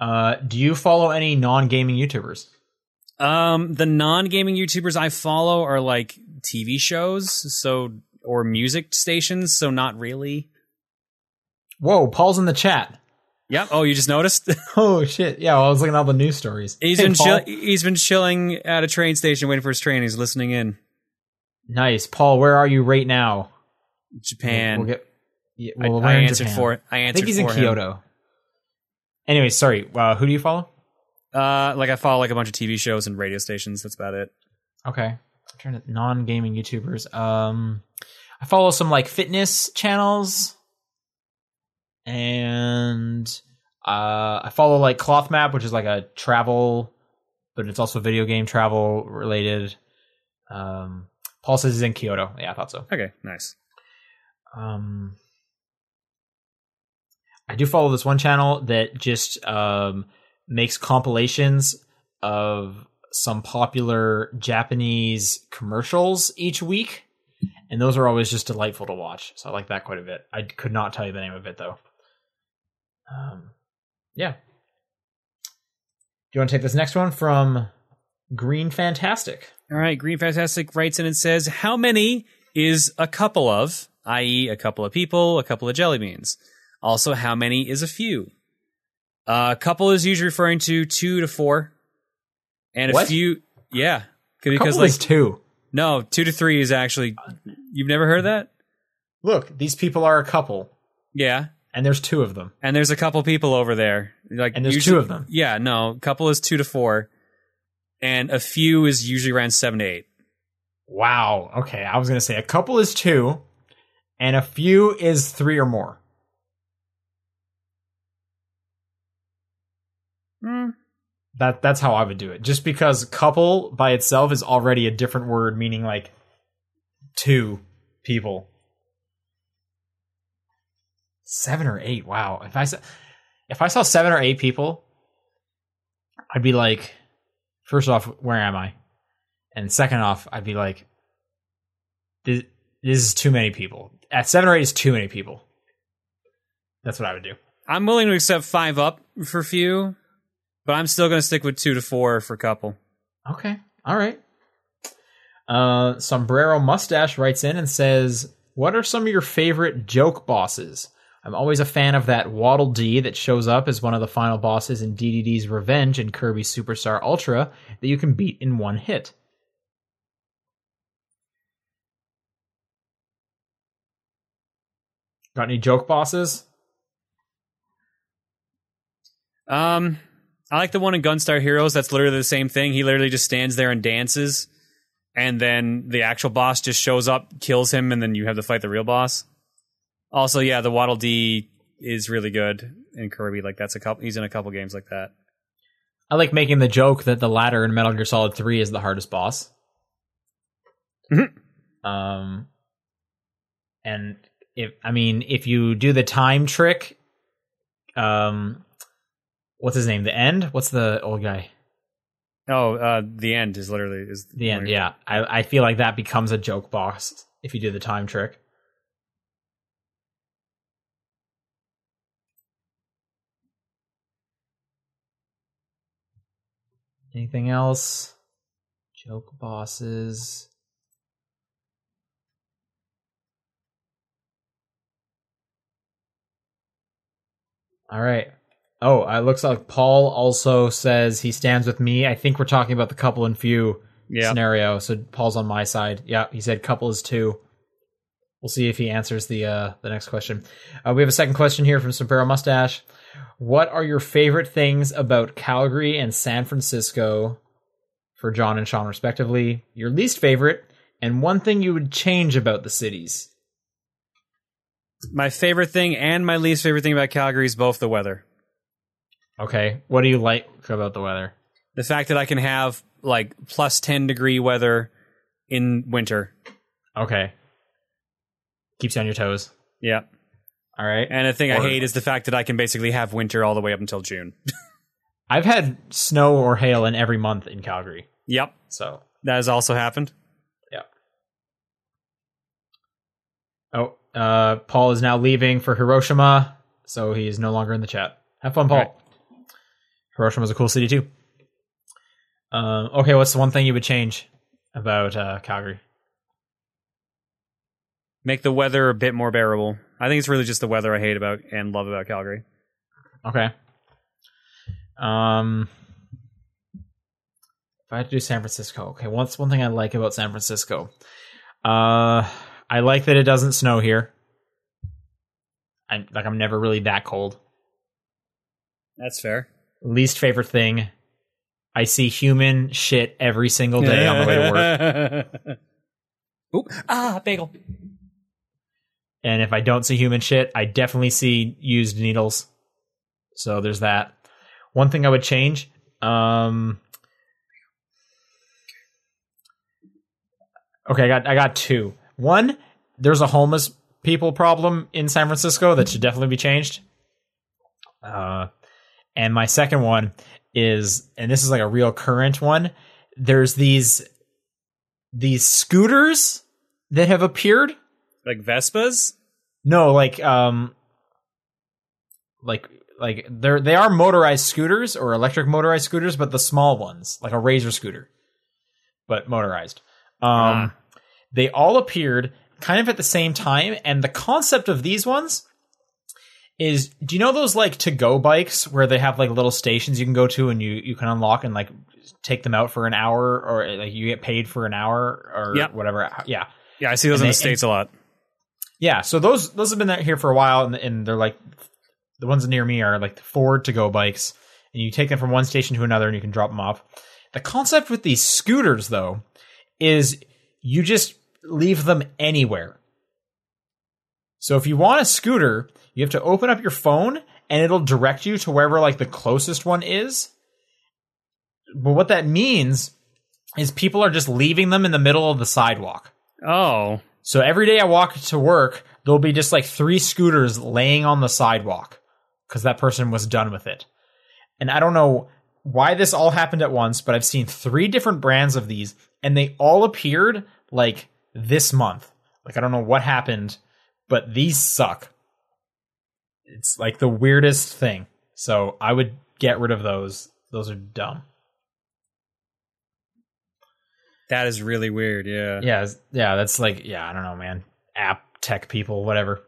Uh, do you follow any non-gaming YouTubers? Um, the non-gaming YouTubers I follow are like TV shows, so or music stations, so not really. Whoa, Paul's in the chat. Yep. Oh, you just noticed? Oh shit! Yeah, well, I was looking at all the news stories. he's Hey, been chill- he's been chilling at a train station waiting for his train. He's listening in Nice, Paul. Where are you right now? Japan. We'll get. Yeah, I, well, I we're answered Japan. for I I answered think he's in him. Kyoto. Anyway, sorry. Uh, who do you follow? Uh, like I follow like a bunch of TV shows and radio stations. That's about it. Okay. I'm trying to non-gaming YouTubers. Um, I follow some like fitness channels, and uh, I follow like Cloth Map, which is like a travel, but it's also video game travel related. Um, Paul says he's in Kyoto. Yeah, I thought so. Okay, nice. Um, I do follow this one channel that just um, makes compilations of some popular Japanese commercials each week, and those are always just delightful to watch. So I like that quite a bit. I could not tell you the name of it though. Um, yeah. Do you want to take this next one from Green Fantastic? All right, Green Fantastic writes in and says, How many is a couple of, i.e., a couple of people, a couple of jelly beans? Also, how many is a few? Uh, a couple is usually referring to two to four, and a What? few, yeah, because Couple like is two. no, two to three is actually. You've never heard of that? Look, these people are a couple, Yeah, and there's two of them. and there's a couple people over there. Like, And there's usually- two of them. Yeah, no, couple is two to four, and a few is usually around seven to eight. Wow. Okay, I was gonna say a couple is two, and a few is three or more. Mm. That that's how I would do it. Just because couple by itself is already a different word, meaning like two people. Seven or eight. Wow. If I saw if I saw seven or eight people, I'd be like, first off, where am I? And second off, I'd be like, this, this is too many people. At seven or eight is too many people. That's what I would do. I'm willing to accept five up for few, but I'm still going to stick with two to four for a couple. Okay. All right. Uh, Sombrero Mustache writes in and says, What are some of your favorite joke bosses? I'm always a fan of that Waddle Dee that shows up as one of the final bosses in DDD's Revenge and Kirby Superstar Ultra that you can beat in one hit. Got any joke bosses? Um, I like the one in Gunstar Heroes. That's literally the same thing. He literally just stands there and dances, and then the actual boss just shows up, kills him, and then you have to fight the real boss. Also, yeah, the Waddle Dee is really good in Kirby. Like that's a couple. He's in a couple games like that. I like making the joke that the ladder in Metal Gear Solid 3 is the hardest boss. Mhm. Um and if I mean if you do the time trick um what's his name? The end? What's the old guy? Oh, uh, the end is literally is The end, yeah. I I feel like that becomes a joke boss if you do the time trick. Anything else? Joke bosses. All right. Oh, it looks like Paul also says he stands with me. I think we're talking about the couple and few Yeah. scenario. So Paul's on my side. Yeah, he said couple is two. We'll see if he answers the uh, the next question. Uh, we have a second question here from Sombrero Mustache. What are your favorite things about Calgary and San Francisco for John and Sean, respectively? Your least favorite, and one thing you would change about the cities. My favorite thing and my least favorite thing about Calgary is both the weather. Okay, what do you like about the weather? The fact that I can have like plus 10 degree weather in winter. Okay, keeps you on your toes. Yeah. All right, And the thing I hate is the fact that I can basically have winter all the way up until June. I've had snow or hail in every month in Calgary, yep. so That has also happened. Yep. Oh, uh, Paul is now leaving for Hiroshima, so he is no longer in the chat. Have fun, Paul. Right. Hiroshima's a cool city too. Um, okay, what's the one thing you would change about uh, Calgary? Make the weather a bit more bearable. I think it's really just the weather I hate about and love about Calgary. Okay. Um, if I had to do San Francisco, okay, what's one thing I like about San Francisco? Uh, I like that it doesn't snow here. I like I'm never really that cold. That's fair. Least favorite thing i see human shit every single day on the way to work. Oop. Ah, bagel. and if i don't see human shit i definitely see used needles. So there's that. One thing i would change um okay i got i got two. One there's a homeless people problem in san francisco that should definitely be changed. Uh and my second one is and this is like a real current one there's these these scooters that have appeared. Like Vespas? No, like um like like they're they are motorized scooters or electric motorized scooters, but the small ones, like a razor scooter, but motorized. Um Ah. they all appeared kind of at the same time, and the concept of these ones is do you know those like to go bikes where they have like little stations you can go to and you you can unlock and like take them out for an hour or like you get paid for an hour or Yep. whatever yeah Yeah, I see those And in they- the States a lot. yeah, so those those have been here for a while, and, and they're like the ones near me are like the Ford to go bikes, and you take them from one station to another, and you can drop them off. The concept with these scooters, though, is you just leave them anywhere. So if you want a scooter, you have to open up your phone, and it'll direct you to wherever like the closest one is. But what that means is people are just leaving them in the middle of the sidewalk. Oh. So every day I walk to work, there'll be just like three scooters laying on the sidewalk because that person was done with it. And I don't know why this all happened at once, but I've seen three different brands of these and they all appeared like this month. Like I don't know what happened, but these suck. It's like the weirdest thing. So I would get rid of those. Those are dumb. That is really weird, yeah. Yeah, yeah, that's like yeah, I don't know, man. App tech people, whatever.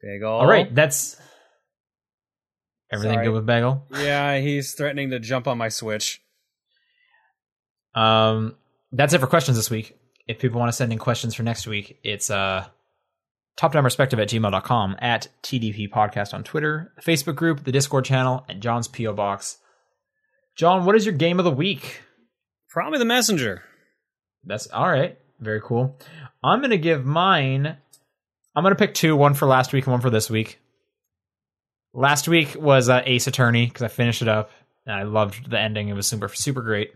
Big ol' All right, that's everything Sorry. good with Bagel. Yeah, he's threatening to jump on my Switch. Um, that's it for questions this week. If people want to send in questions for next week, it's uh topdownperspective at gmail.com, at TDP Podcast on Twitter, the Facebook group, the Discord channel, and John's P.O. Box. John, what is your game of the week? Probably the messenger. That's all right. Very cool. I'm going to give mine. I'm going to pick two one for last week and one for this week. Last week was uh, Ace Attorney because I finished it up and I loved the ending. It was super, super great.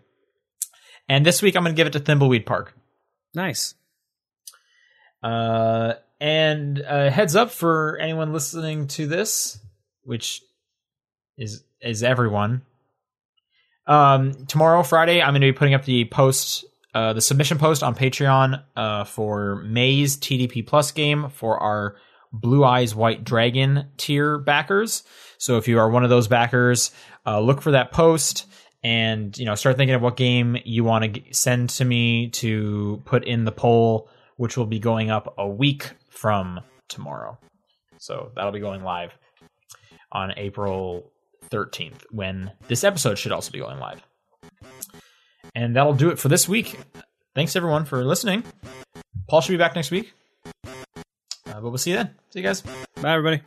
And this week I'm going to give it to Thimbleweed Park. Nice. Uh, and uh, heads up for anyone listening to this, which is is everyone. Um, tomorrow, Friday, I'm going to be putting up the post, uh, the submission post on Patreon uh, for May's TDP Plus game for our Blue Eyes White Dragon tier backers. So if you are one of those backers, uh, look for that post and you know start thinking of what game you want to send to me to put in the poll, which will be going up a week from tomorrow. So that'll be going live on April 13th when this episode should also be going live. And that'll do it for this week. Thanks everyone for listening. Paul should be back next week. Uh, but we'll see you then. See you guys. Bye, everybody.